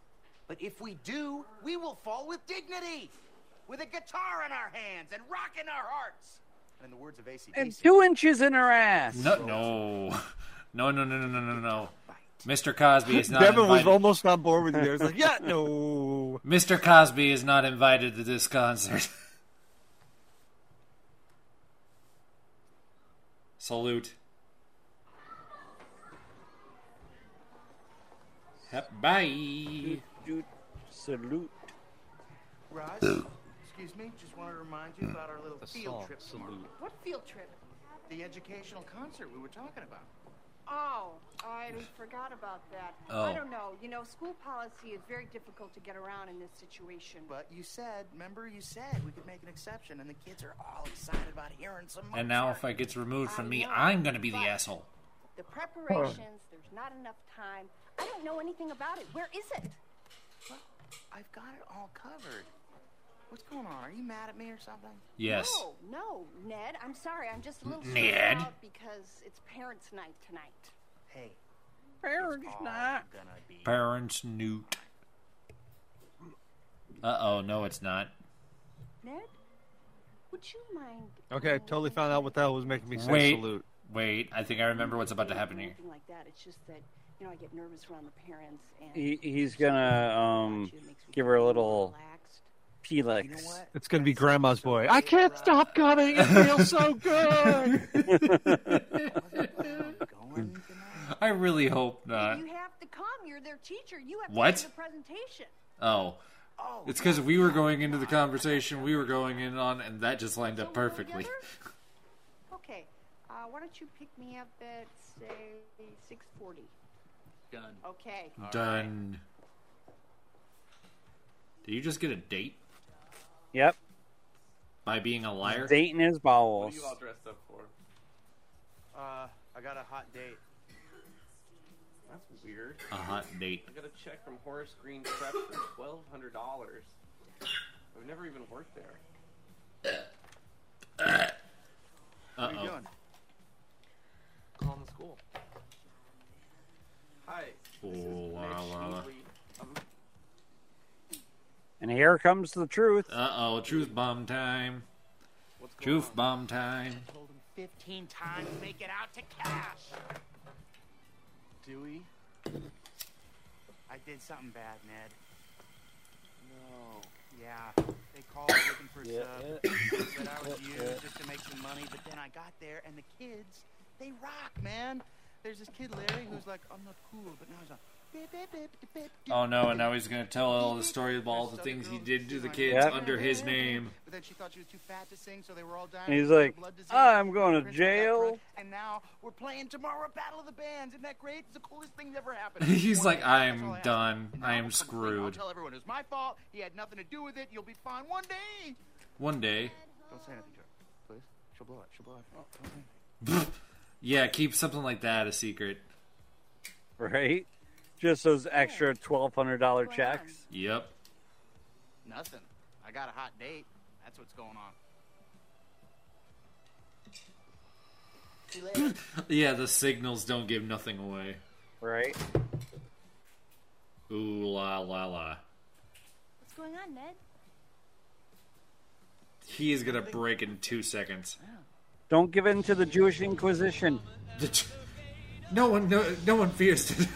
but if we do, we will fall with dignity, with a guitar in our hands and rock in our hearts. And in the words of AC/DC, and two inches in her ass. No, no, no, no, no, no, no, no. Mr. Cosby is not. Devin invited. was almost on board with you. there. He's like, yeah, no. Mr. Cosby is not invited to this concert. Salute. Bye. Dude, salute. Roz, excuse me, just wanted to remind you about our little field trip tomorrow. salute. What field trip? The educational concert we were talking about. Oh, I forgot about that. Oh. I don't know. You know, school policy is very difficult to get around in this situation. But you said, remember you said we could make an exception, and the kids are all excited about hearing some And now, if I gets removed from me, I'm gonna be the asshole. The preparations, there's not enough time. I don't know anything about it. Where is it? Well, I've got it all covered. What's going on? Are you mad at me or something? Yes. No, no, Ned. I'm sorry. I'm just a little Ned? stressed out because it's parents' night tonight. Hey, Parents night. gonna be. Parents Newt. Uh oh, no, it's not. Ned, would you mind? Okay, I totally found out what the hell was making me say Wait, salute. wait. I think I remember what's about to happen here. Anything like that. It's just that you know I get nervous around the parents and. He, he's gonna um give her a little Pelix. It's gonna be Grandma's boy. I can't stop coming. It feels so good. I really hope not. You have to come. You're their teacher. You have What? to give the presentation. Oh. It's because we were going into the conversation we were going in on, and that just lined up perfectly. Okay. Uh, why don't you pick me up at say six forty? Done. Okay. Done. Did you just get a date Yep. by being a liar? Dating his What are you all dressed up for? Uh, I got a hot date. That's weird. A hot date. I got a check from Horace Green Prep for twelve hundred dollars. I've never even worked there. What are Uh you oh. doing? Calling the school. Hi. Oh, This is la, la, la. Schneebly. Um, And here comes the truth. Uh oh, truth bomb time. Truth bomb time. Told him 15 times, make it out to cash. Dewey? I did something bad, Ned. No. Yeah, they called looking for Yeah, sub. yeah. Said I was Yeah, used yeah. just to make some money, but then I got there and the kids, they rock, man. There's this kid Larry who's like, I'm not cool, but now he's like, beep, beep, beep. Oh no, and now he's gonna tell all the story of all the things he did to the kids Yep. under his name. But then she thought she was too fat to sing, so they were all dying. And he's like. I'm going to jail. And now we're playing tomorrow at Battle of the Bands. Isn't that great? It's the coolest thing that ever happened. He's like, day, that's all I'm done. I am I'll come clean. I'll screwed. tell everyone it was my fault. He had nothing to do with it. You'll be fine one day. One day. Don't say anything to her, please. She'll blow it. She'll blow it. Oh, don't say anything. Yeah, keep something like that a secret. Right? Just those extra twelve hundred dollar checks. Yep. Nothing. I got a hot date. That's what's going on. See later. Yeah, the signals don't give nothing away. Right. Ooh la la la. What's going on, Ned? He is gonna break in two seconds. Oh. Don't give in to the Jewish Inquisition. No one, no, no one fears to.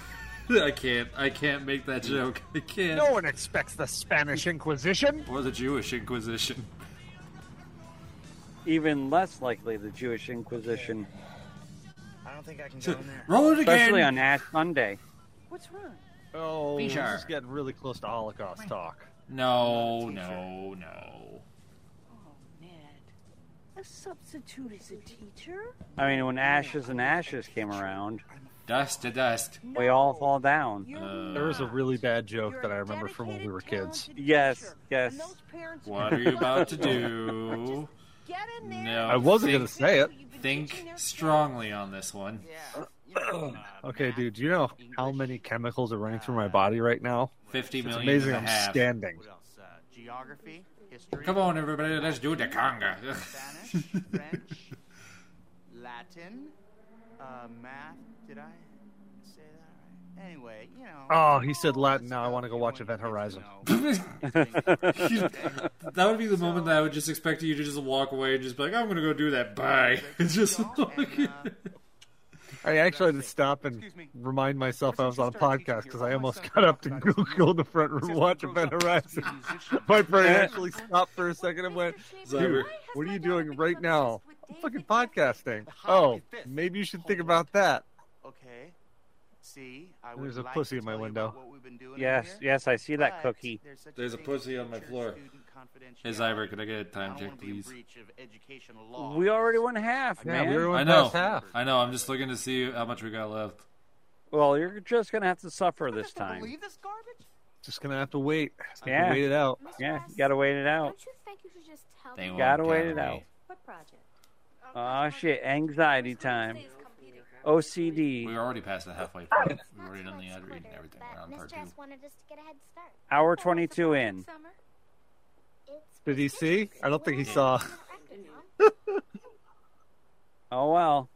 I can't. I can't make that joke. I can't. No one expects the Spanish Inquisition. Or the Jewish Inquisition. Even less likely the Jewish Inquisition. I don't think I can go in there. Roll it again. Especially on Ash Monday. What's wrong? Oh, Be this sure. is getting really close to Holocaust talk. No, no, no. A substitute is a teacher? I mean, when Ashes and Ashes came around, Dust to dust. we all fall down. there was a really bad joke that I remember from when we were kids. Yes, yes. What are you about to do? No. I wasn't gonna say it. Think strongly on this one. Okay, dude, do you know how many chemicals are running through my body right now? 50 it's million amazing and a I'm half. standing. What else? Uh, geography, history. Come on, everybody, let's do the conga. Spanish, French, Latin, uh, math. Did I say that right? Anyway, you know. Oh, he said Latin. Now I want to go watch Event Horizon. that would be the moment that I would just expect you to just walk away and just be like, I'm gonna go do that. Bye. It's just I actually had to stop and remind myself I was on a podcast because I almost got up to go, go the front room and watch Event Horizon. My brain actually stopped for a second and went, dude, what are you doing right now? I'm fucking podcasting. Oh, maybe you should think about that. Okay. See, I There's a like pussy in my window. what we've been doing Yes, yes, I see that cookie. there's such There's a pussy on my teacher floor. Student confidentiality. Hey, Zyber, could I get a I time check, wanna be in please? breach of educational law. We already went half, Yeah, we already I know. half. I know. I'm just looking to see how much we got left. Well, you're just gonna have to suffer this time. Believe this garbage? Just gonna have to wait. Have to Yeah. wait it out. Yeah, you gotta wait it out. Don't you think you should just tell They me? Gotta wait it out. What project? Oh shit, anxiety time. OCD. We're already past the halfway point. We've already done the ad read and everything. We're on part two. S wanted us to get a head start. Hour 22 in. Did he see? I don't think he saw. Oh well.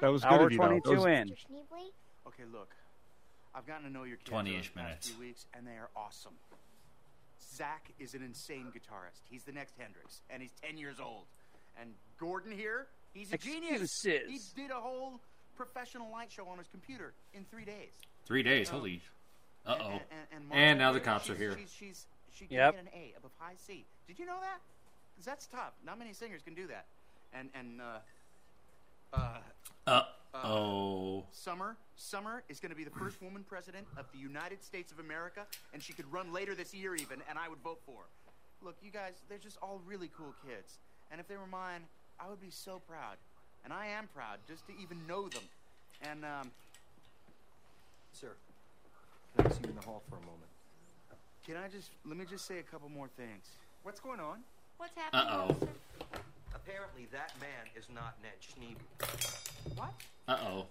That was good Hour of you, though. That 22 was- in. Okay, look. I've gotten to know your kids 20-ish over the past minutes. few weeks, and they are awesome. Zach is an insane guitarist. He's the next Hendrix, and he's 10 years old. And Gordon here, he's a genius. He did a whole professional light show on his computer in three days. Three days. Holy. Uh oh. And, and, and, And now the Martha, cops are she's- here. She's, she's, she can Yep. get an A above high C. Did you know that? 'Cause that's tough. Not many singers can do that. And and uh, uh, Uh oh. Summer, Summer is going to be the first woman president of the United States of America, and she could run later this year even, and I would vote for her. Look, you guys, they're just all really cool kids, and if they were mine, I would be so proud, and I am proud just to even know them. And um, Sir, can I see you in the hall for a moment? Can I just let me just say a couple more things? What's going on? What's happening? Uh oh. Apparently, that man is not Ned Schneebly. What? Uh oh.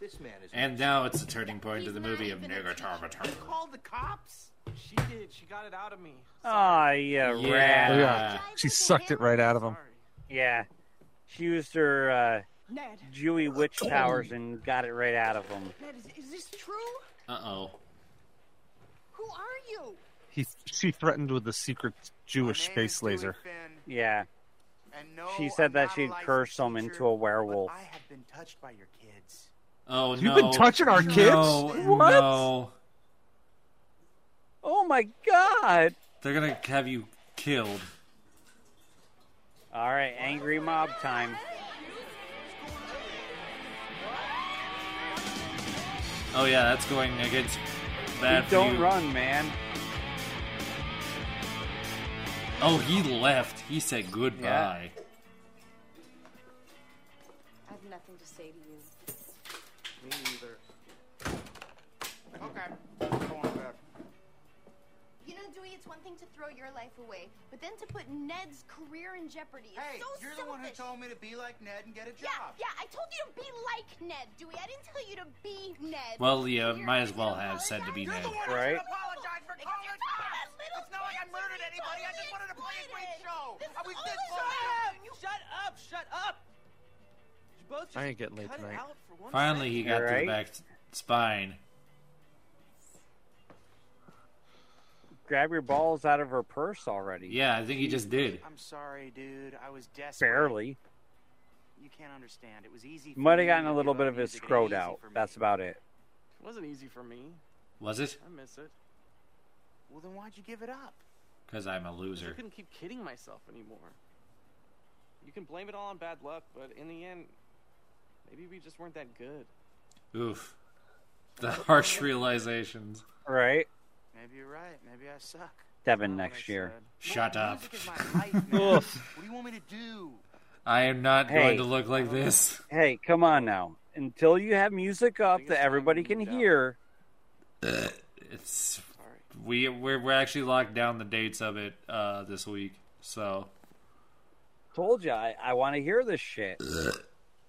This man is. And now it's the turning point of the movie of Negatarvatar. Called the cops? She did. She got it out of me. Ah, yeah, Yeah. rat. Oh, yeah. She sucked it right out of him. Yeah. She used her uh, Ned, Jewy witch powers and got it right out of him. Ned, is, is this true? Uh oh. Who are you? He, she threatened with a secret Jewish space laser. Yeah. And no, She said I'm that she'd curse him into a werewolf. I have been touched by your kids. Oh You've no. been touching our kids? No, What? no. Oh my god! They're gonna have you killed. All right, angry mob time. Oh yeah, that's going against bad for Don't you. run, man. Oh, he left. He said goodbye. I have nothing to say to you. Me neither. Okay. It's one thing to throw your life away, but then to put Ned's career in jeopardy is Hey, so you're selfish. the one who told me to be like Ned and get a job. yeah, yeah, I told you to be like Ned, Dewey. I didn't tell you to be Ned. Well, yeah, might as well have said to be Ned. Right? apologize for calling it that. It's not like I murdered anybody. I just wanted to play a great show. I was this close. Shut up! Shut up! You both I ain't getting late tonight. out for one Finally, he got to the back spine. Grab your balls out of her purse already. Yeah, I think he just did. I'm sorry, dude. I was desperate. Barely. You can't understand. It was easy. For Might have gotten a little bit of his music scrot out. That's about it. It wasn't easy for me. Was it? I miss it. Well, then why'd you give it up? Because I'm a loser. I couldn't keep kidding myself anymore. You can blame it all on bad luck, but in the end, maybe we just weren't that good. Oof. The harsh realizations. Right? Maybe you're right. Maybe I suck. Devin next year. Shut up. Music is my life, what do you want me to do? I am not Hey. going to look like this. Hey, come on now. Until you have music up that everybody can hear, It's we we're, we're actually locked down the dates of it uh, this week. So told you I, I want to hear this shit.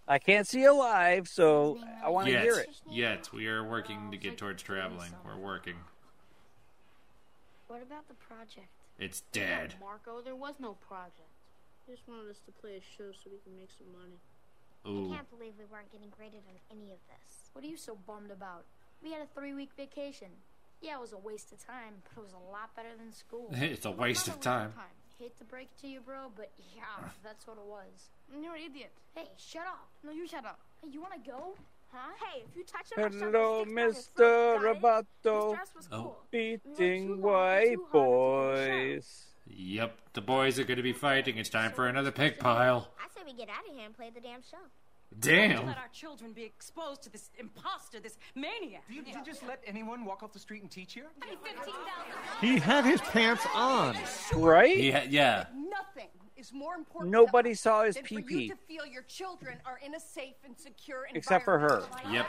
I can't see it live, so I want to yet, hear it. yet we are working to get towards traveling. We're working. What about the project? It's dead. Marco, there was no project. He just wanted us to play a show so we can make some money. Ooh. I can't believe we weren't getting graded on any of this. What are you so bummed about? We had a three week vacation. Yeah, it was a waste of time, but it was a lot better than school. It's a waste of time. Hate to break it to you, bro, but yeah, that's what it was. You're an idiot. Hey, shut up. No, you shut up. Hey, you wanna go? Huh? Hey, if you touch it, Hello, oh. a stick down your Mr. throat. Roboto. This Oh. cool. Beating white boys. Yep, the boys are going to be fighting. It's time for another pig pile. I say we get out of here and play the damn show. Damn. Let our children be exposed to this imposter, this maniac. Do you, do you just let anyone walk off the street and teach here? He had his pants on. Right? Yeah, yeah. Nothing is more important. Nobody to saw his than for you pee-pee. to feel your children are in a safe and secure. Except for her. Yep. Yeah,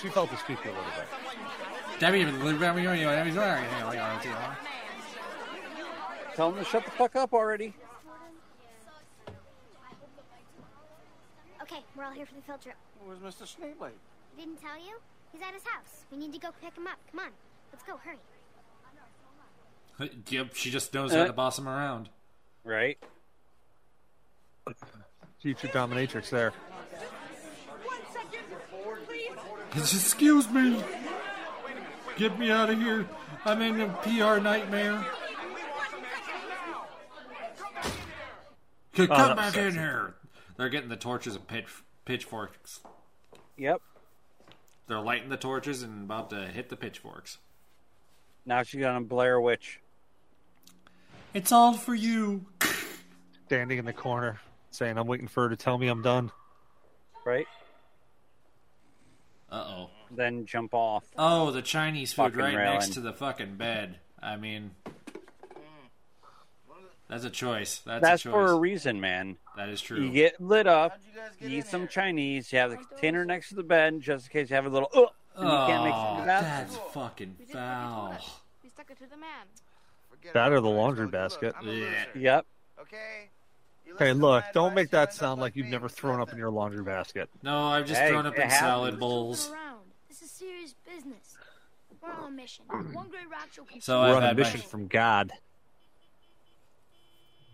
she felt the speaker a little bit. Debbie, Tell him to shut the fuck up already. Okay, we're all here for the field trip. Where's Mr. Schneebly? Didn't tell you? He's at his house. We need to go pick him up. Come on. Let's go. Hurry. Yep, she just knows how Uh. to boss him around. Right? Future dominatrix there. Excuse me. Get me out of here. I'm in a PR nightmare. C- Oh, Come back in here. They're getting the torches and pitch, pitchforks. Yep. They're lighting the torches and about to hit the pitchforks. Now she's gonna Blair Witch. It's all for you. Standing in the corner, saying, I'm waiting for her to tell me I'm done. Right? Uh oh. Then jump off. Oh, the Chinese food Fucking right next to the fucking bed. I mean, that's a choice. That's, That's a choice. for a reason, man. That is true. You get lit up, you eat some Chinese, you have the container next to the bed just in case you have a little, uh, and you can't make Oh, it that's fucking foul. We stuck it to the man. That or the laundry basket. Yeah. Yep. Okay. Hey, look, don't make that sound like you've never thrown up in your laundry basket. No, I've just Hey, thrown up it in salad bowls. Around. This is serious business. We're on a mission. One great rock show can So We're I've on a had my- mission from God.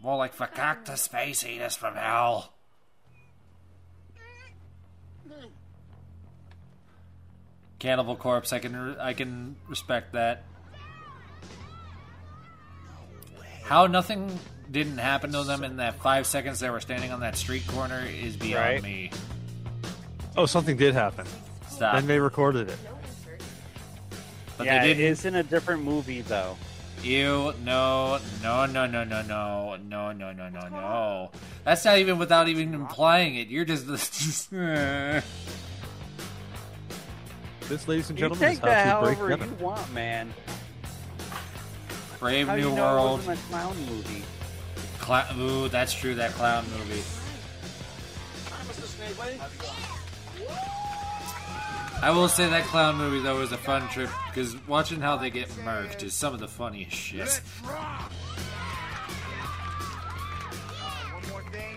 More like fakakta space eaters from hell. Cannibal Corpse, I can I can respect that. How nothing didn't happen to them in that five seconds they were standing on that street corner is beyond Right. me. Oh, something did happen. Stop. Then they recorded it. But yeah, they didn't. it's in a different movie though. Ew, no, no, no, no, no, no, no, no, no, no, no. That's not even without even implying it. You're just. just This, ladies and gentlemen, is take that how to break however Kevin. you want, man. Brave How New you know World. it wasn't a clown movie? Cla- Ooh, that's true. That clown movie. I will say that clown movie though was a fun trip because watching how they get murked is some of the funniest shit. One more thing.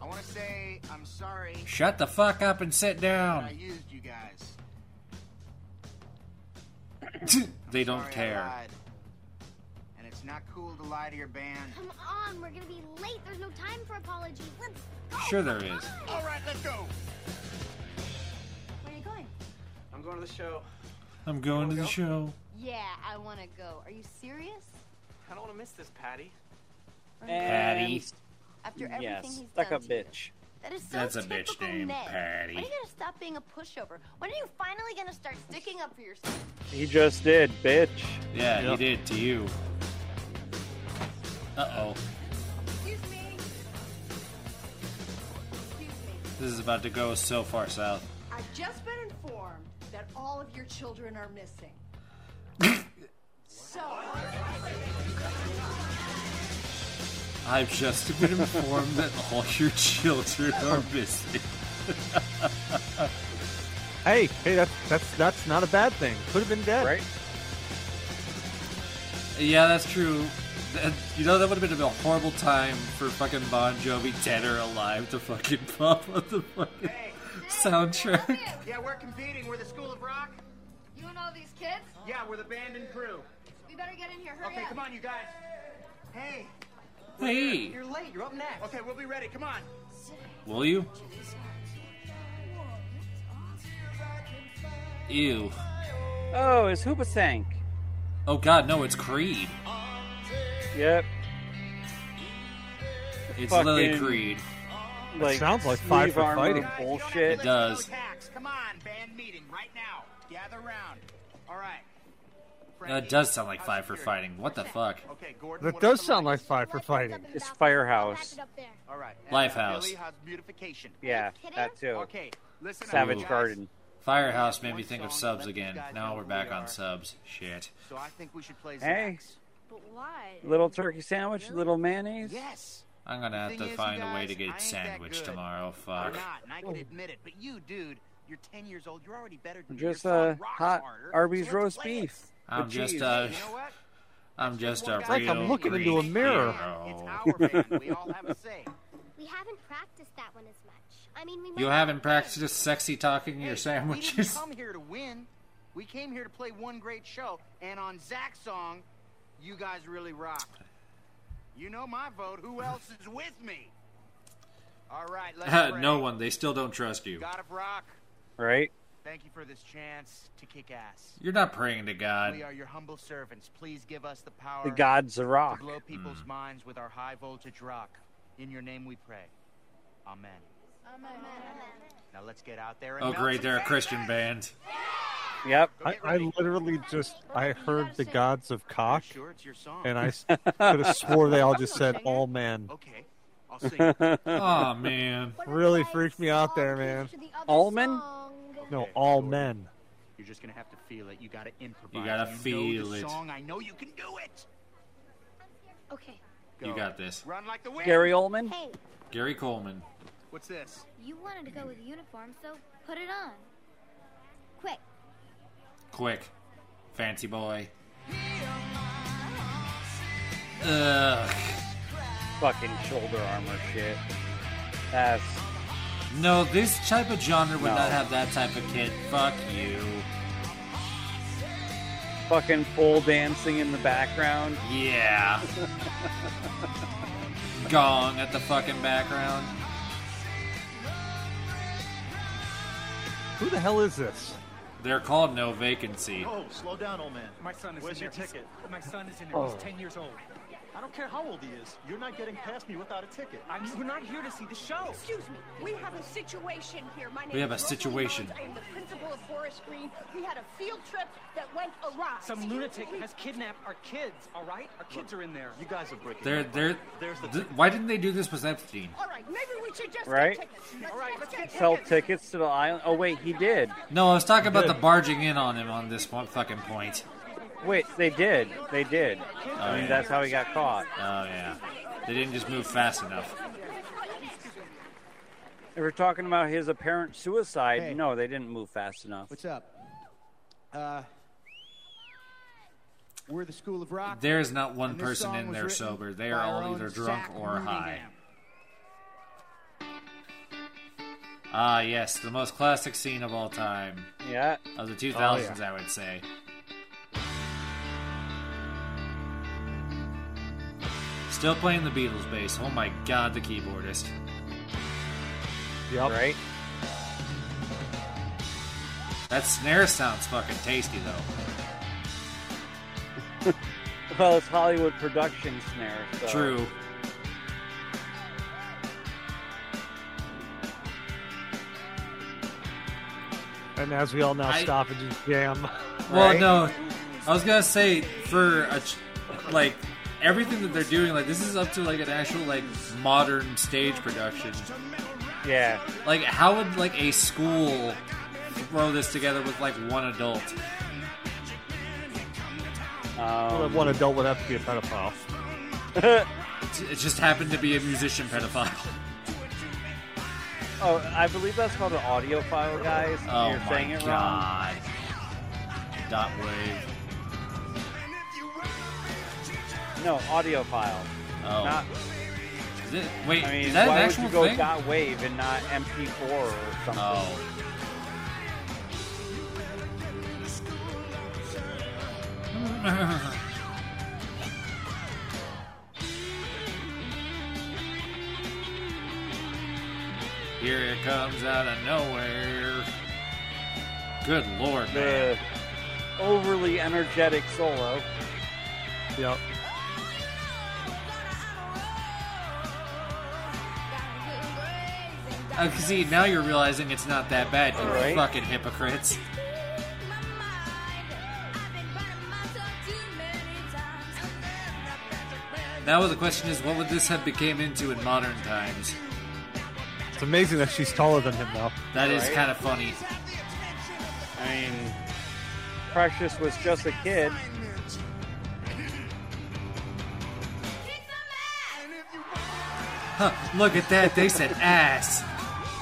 I want to say I'm sorry. Shut the fuck up and sit down. I used you guys. they don't Sorry I care. Lied. And it's not cool to lie to your band. Come on, we're gonna be late. There's no time for apologies. Let's go. Sure there is. All right, let's go. Where are you going? I'm going to the show. I'm going to the go? show. Yeah, I want to go. Are you serious? I don't want to miss this, Patty. Patty. After everything Yes, he's stuck done up to you. bitch. That is so That's a bitch typical named Ned. Patty. When are you gonna stop being a pushover? When are you finally gonna start sticking up for yourself? He just did, bitch. Yeah, Yep. he did to you. Uh oh. Excuse me. Excuse me. This is about to go so far south. I've just been informed that all of your children are missing. so, I've just been informed that all your children are missing. Hey, hey, that's that's that's not a bad thing. Could have been dead. Right? yeah, that's true. That- You know, that would have been a horrible time for fucking Bon Jovi, dead or alive, to fucking pop on the fucking soundtrack. Yeah, we're competing. We're the School of Rock. You and all these kids? Yeah, we're the band and crew. We better get in here. Hurry Okay, up. come on, you guys. Hey. Hey. You're late. You're up next. Okay, we'll be ready. Come on. Will you? Ew. Oh, it's Hoobastank. Oh god, no, it's Creed. Yep. It's Fucking, Lily Creed. Like, sounds like Five for Fighting. Bullshit. It does. Tax. Come on, band meeting right now. Gather round. All right. That does sound like Five for Fighting. What the fuck? Okay, Gordon. That does sound like? Five for Fighting. It's Firehouse. All right. Lifehouse. Beautification? Yeah, that too. Okay, listen. Savage guys. Garden. Firehouse made me think of subs again. Now we're back on subs. Shit. So I think we should play Hey, Zach's. But why? little turkey sandwich, little mayonnaise. Yes. I'm gonna have to is, you find a way to get sandwich good. tomorrow. Or Fuck. not, and I can admit it. But you, dude, you're 10 years old. You're already better than me. Just a uh, hot harder, Arby's so roast beef. I'm just cheese. uh, You know what? I'm just a It's like real I'm looking into a Greek mirror. It's our band. We all have a say. We haven't practiced that one as much. I mean, we might You not haven't win. practiced sexy talking Hey, your We didn't come here to win. We came here to play one great show. And on Zach's song, you guys really rock. You know my vote. Who else is with me? All right, let's pray. no one. They still don't trust you. God of Rock, Right? thank you for this chance to kick ass. You're not praying to God. We are your humble servants. Please give us the power The gods of to blow people's Hmm. minds with our high voltage rock. In your name we pray. Amen. Now let's get out there Oh great, they're a Christian band. Yep. I, I literally just I heard the gods of cock, Sure, it's your song. and I s- could have swore they all just said all men. Okay, I'll sing. it. Oh man. Really freaked me out there, man. Almond? No, Okay, all Gordon. men. You're just gonna have to feel it. You gotta improvise. You gotta know feel the it. Song. I know you can do it. Okay. You Go. got this. Run like the wind. Gary Oldman. Hey, Gary Coleman. What's this? you wanted to go with uniform, so put it on. Quick. Quick. Fancy boy. Ugh. Fucking shoulder armor shit. That's No, this type of genre would No. not have that type of kid. Fuck you. fucking full dancing in the background. Yeah. Gong at the fucking background. Who the hell is this? They're called No Vacancy. Oh, slow down, old man. My son is Where's in your there. ticket? My son is in there. Oh. He's 10 years old. I don't care how old he is. You're not getting past me without a ticket. I'm, we're not here to see the show. Excuse me. We have a situation here. My name We have is a Rosalie situation. Bones. I am the principal of Horace Green. We had a field trip that went awry. Some lunatic has kidnapped our kids, all right? Our kids are in there. You guys are breaking. They're they're. There's the th- why didn't they do this with Epstein? All right, maybe we should just Right? get tickets. Let's, All right, let's let's get Sell tickets. tickets to the island. Oh wait, he did. No, I was talking about the barging in on him on this one fucking point. Wait, they did. They did. I mean, yeah. that's how he got caught. Oh yeah. They didn't just move fast enough. They were talking about his apparent suicide. Hey. No, they didn't move fast enough. What's up? Uh, we're the School of Rock. There is not one person in there sober. They are all either drunk Zach or high. Ah, yes, the most classic scene of all time. Yeah. Of the 2000s, I would say. Still playing the Beatles bass. Oh my god, the keyboardist. Yep. Right? That snare sounds fucking tasty, though. Well, it's Hollywood production snare. So. True. And as we all now I- stop and just jam. Well, right? no, I was gonna say for a like everything that they're doing, like this is up to like an actual like modern stage production. Yeah. Like, how would like a school throw this together with like one adult? Um, one adult would have to be a pedophile. It just happened to be a musician pedophile. oh, I believe that's called an audiophile, guys. Oh You're my saying it wrong. god. Dot wave. No, audiophile. Oh. Not. Is it, wait, I mean, is that why an would you go thing? dot wave and not MP4 or something? Oh. Here it comes out of nowhere. Good lord, man. The overly energetic solo. Yep. Uh, see, now you're realizing it's not that bad, you Right. fucking hypocrites. Now the question is, what would this have became into in modern times? It's amazing that she's taller than him, though. That is Right. kind of funny. I mean, Precious was just a kid. Huh, look at that, they said ass.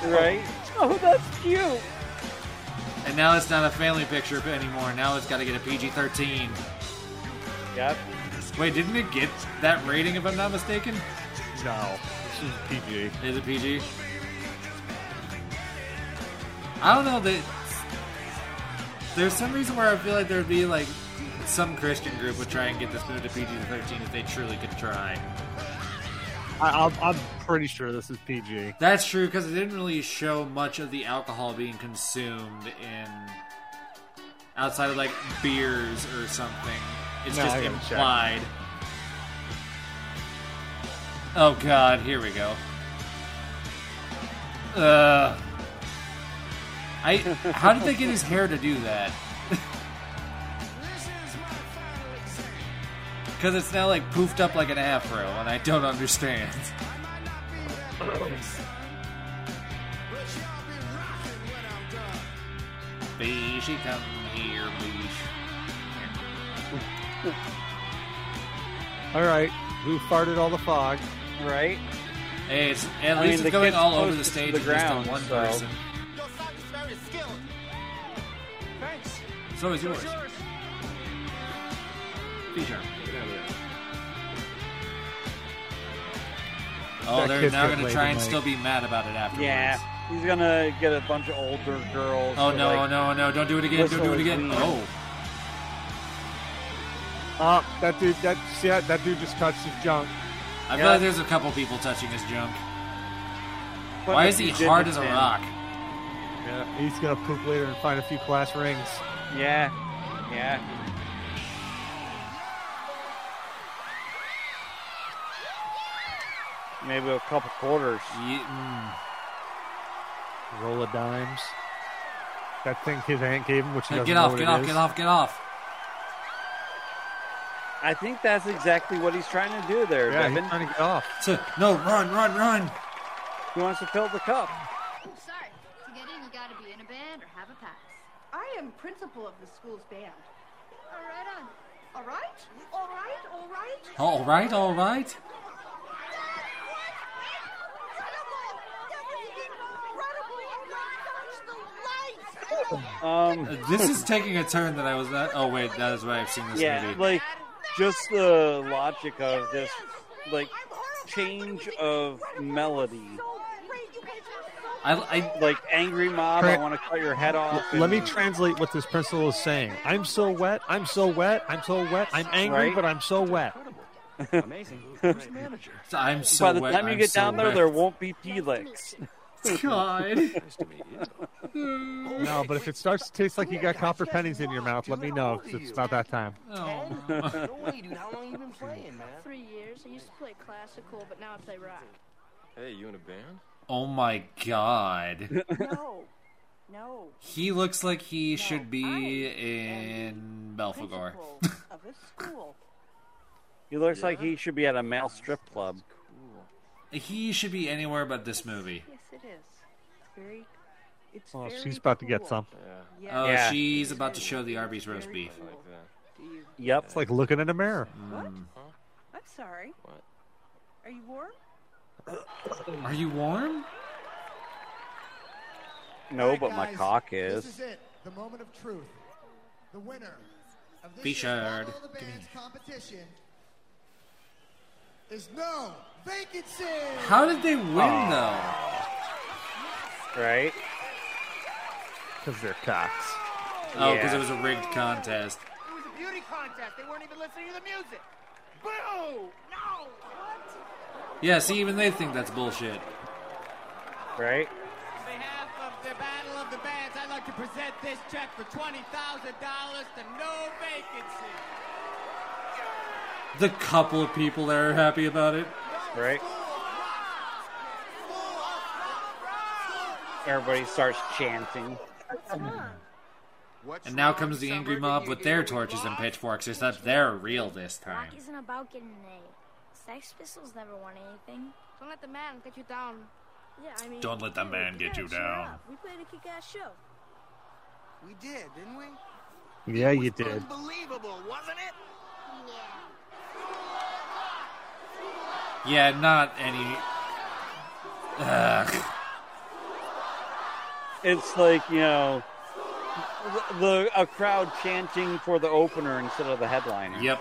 Right? Oh, that's cute. And now it's not a family picture anymore. Now it's got to get a PG 13. Yep. Wait, didn't it get that rating if I'm not mistaken? No. This is PG. Is it PG? I don't know that. There's some reason where I feel like there'd be like some Christian group would try and get this moved to PG-13 if they truly could try. I, I'm, I'm pretty sure this is PG. That's true because it didn't really show much of the alcohol being consumed in outside of like beers or something. It's No, just I gotta check. implied. Oh god, here we go. Uh, I how did they get his hair to do that? Because it's now like poofed up like an afro, and I don't understand. Be she come here, beesh. All right. Who farted all the fog? Right? Hey, it's, at I least mean, it's the going all over the closest to stage the with just ground, the one so- person. Your son is very skilled. Thanks. So Oh, they're now going to try and Mike. still be mad about it afterwards. Yeah. He's gonna get a bunch of older girls. Oh no, like, no, no! Don't do it again! Don't do it again! weed. Oh, Uh, that dude, that yeah, that dude just touched his junk. I feel like there's a couple people touching his junk. Putting Why is he few hard as a in. rock? Yeah, he's gonna poop later and find a few class rings. Yeah. Yeah. Maybe a couple quarters. mm. Roll of dimes. That thing his aunt gave him, which he Hey, doesn't get know off! what Get it off! is. Get off! Get off! I think that's exactly what he's trying to do there, Yeah, he's Devin. trying to get off. So, no, run, run, run! He wants to fill the cup. Oh, sorry. To get in, you gotta be in a band or have a pass. I am principal of the school's band. All right, on. All right, all right, all right. All right, all right. Um, this is taking a turn that I was not. Oh wait, that is why I've seen this yeah, movie. like just the logic of this, like change of melody. I, I like angry mob. I want to cut your head off. Let me translate what this principal is saying. I'm so wet. I'm so wet. I'm so wet. I'm angry, Right? but I'm so wet. Amazing. Who's the manager? I'm so By the wet, time you I'm get so down there, wet. there won't be tea licks. God. No, but if it starts to taste like you got copper pennies in your mouth, let me know 'cause it's about that time. Oh. no way, dude. How long have you been playing, man? Three years. I used to play classical, but now I play rock. Hey, you in a band? Oh my god. No. No. He looks like he should be in Belphegor. Of a school. He looks like he should be at a male strip club. he should be anywhere but this movie. Yes, it is. It's very. It's Oh, very she's about to get cool. some. Oh, Yeah. she's about to show the Arby's roast beef. Yep. It's like looking in a mirror. Mm. I'm sorry. What? Are you warm? Are you warm? No, but my Guys, cock This is. is it. The moment of truth. The winner of this Featured. of the Bands competition is no vacancy. How did they win Right? Because they're cocks. Oh, because Yeah. it was a rigged contest. It was a beauty contest. They weren't even listening to the music. Boo! No! What? Yeah, see, even they think that's bullshit. Right? On behalf of the Battle of the Bands, I'd like to present this check for $20,000 to No Vacancy. The couple of people that are happy about it. Right? Everybody starts chanting. And now comes the angry mob with their torches and pitchforks, except they're real this time. Rock isn't about getting an A. Sex Pistols never won anything. Don't let the man get you down. Yeah, I mean. Don't let the man get you down. We played a kick-ass show. We did, didn't we? Yeah, you did. Unbelievable, wasn't it? Yeah, not any. Ugh. It's like, you know, the, the a crowd chanting for the opener instead of the headliner. Yep.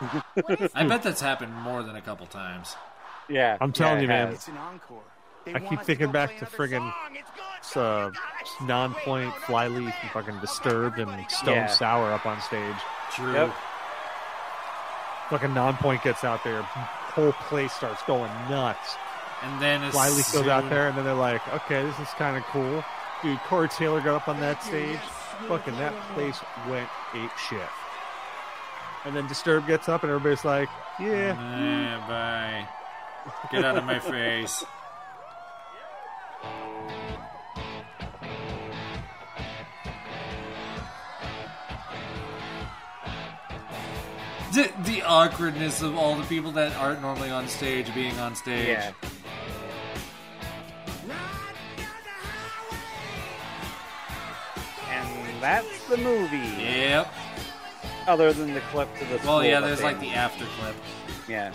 I bet that's happened more than a couple times. Yeah. I'm telling yeah, you, man. It's an encore. They I keep us to thinking back to friggin' song. It's good. uh, Nonpoint flyleaf and fucking disturbed and stone Yeah. sour up on stage. True. Yep. Fucking Nonpoint gets out there, whole place starts going nuts. And then as Flyleaf goes out there, and then they're like, "Okay, this is kind of cool." Dude, Corey Taylor got up on that stage. Fucking that place went ape shit. And then Disturbed gets up, and everybody's like, "Yeah." Eh, bye. Get out of my face. The, the awkwardness of all the people that aren't normally on stage being on stage. Yeah. That's the movie. Yep. Other than the clip to the Well, yeah, there's they- like the after clip. Yeah.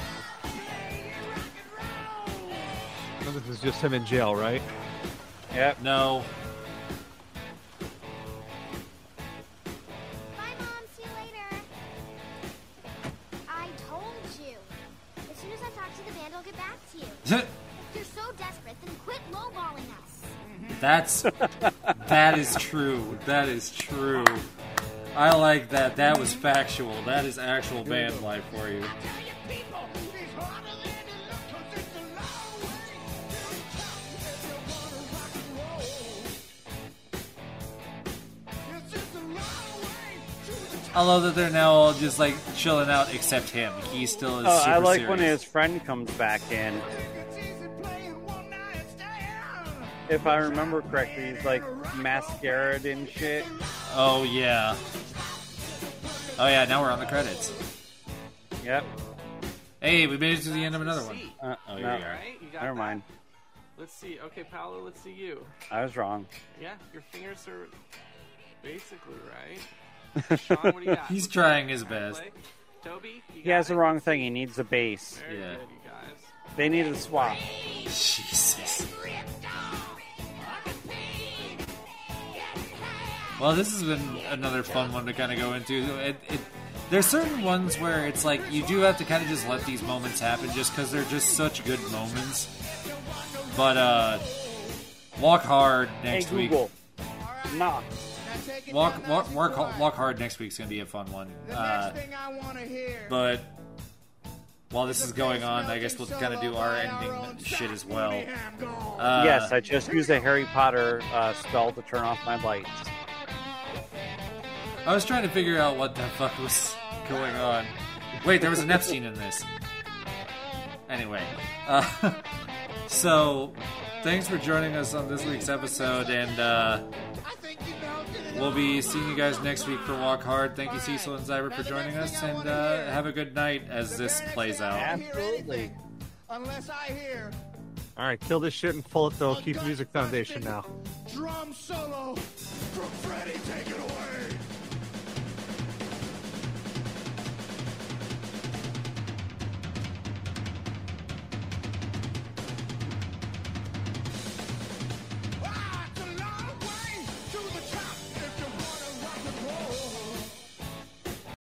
No, This is just him in jail, right? Yep. No. Bye, Mom. See you later. I told you. As soon as I talk to the band, I'll get back to you. That's that is true. That is true. I like that. That was factual. That is actual band life for you. I love that they're now all just like chilling out, except him. He still is. Oh, I like serious. when his friend comes back in. If I remember correctly, he's like mascara and shit. Oh yeah. Oh yeah. Now we're on the credits. Yep. Hey, we made it to the end of another one. Uh, Oh, no. here we are. Right? You got Never that? mind. Let's see. Okay, Paolo, let's see you. I was wrong. Yeah, your fingers are basically right. Sean, what do you got? He's trying his best. Play? Toby, He has the wrong thing. He needs a bass. Very Yeah. good, you guys. They need a swap. Jesus. Well, this has been another fun one to kind of go into. It, it, there's certain ones where it's like you do have to kind of just let these moments happen, just because they're just such good moments. But uh, walk hard next hey, week. Google. Nah. Walk, walk, work, walk hard next week's gonna be a fun one. Uh, but while this is going on, I guess we'll kind of do our ending shit as well. Uh, yes, I just used a Harry Potter uh, spell to turn off my lights. I was trying to figure out what the fuck was going on. Wait, there was an Epstein in this. Anyway, uh, so thanks for joining us on this week's episode, and uh, we'll be seeing you guys next week for Walk Hard. Thank you, Cecil and Zyber, for joining us, and uh, have a good night as this plays out. Absolutely. Unless I hear All right, kill this shit and pull it the Keep Music Foundation now. drum solo from Freddie, take it away.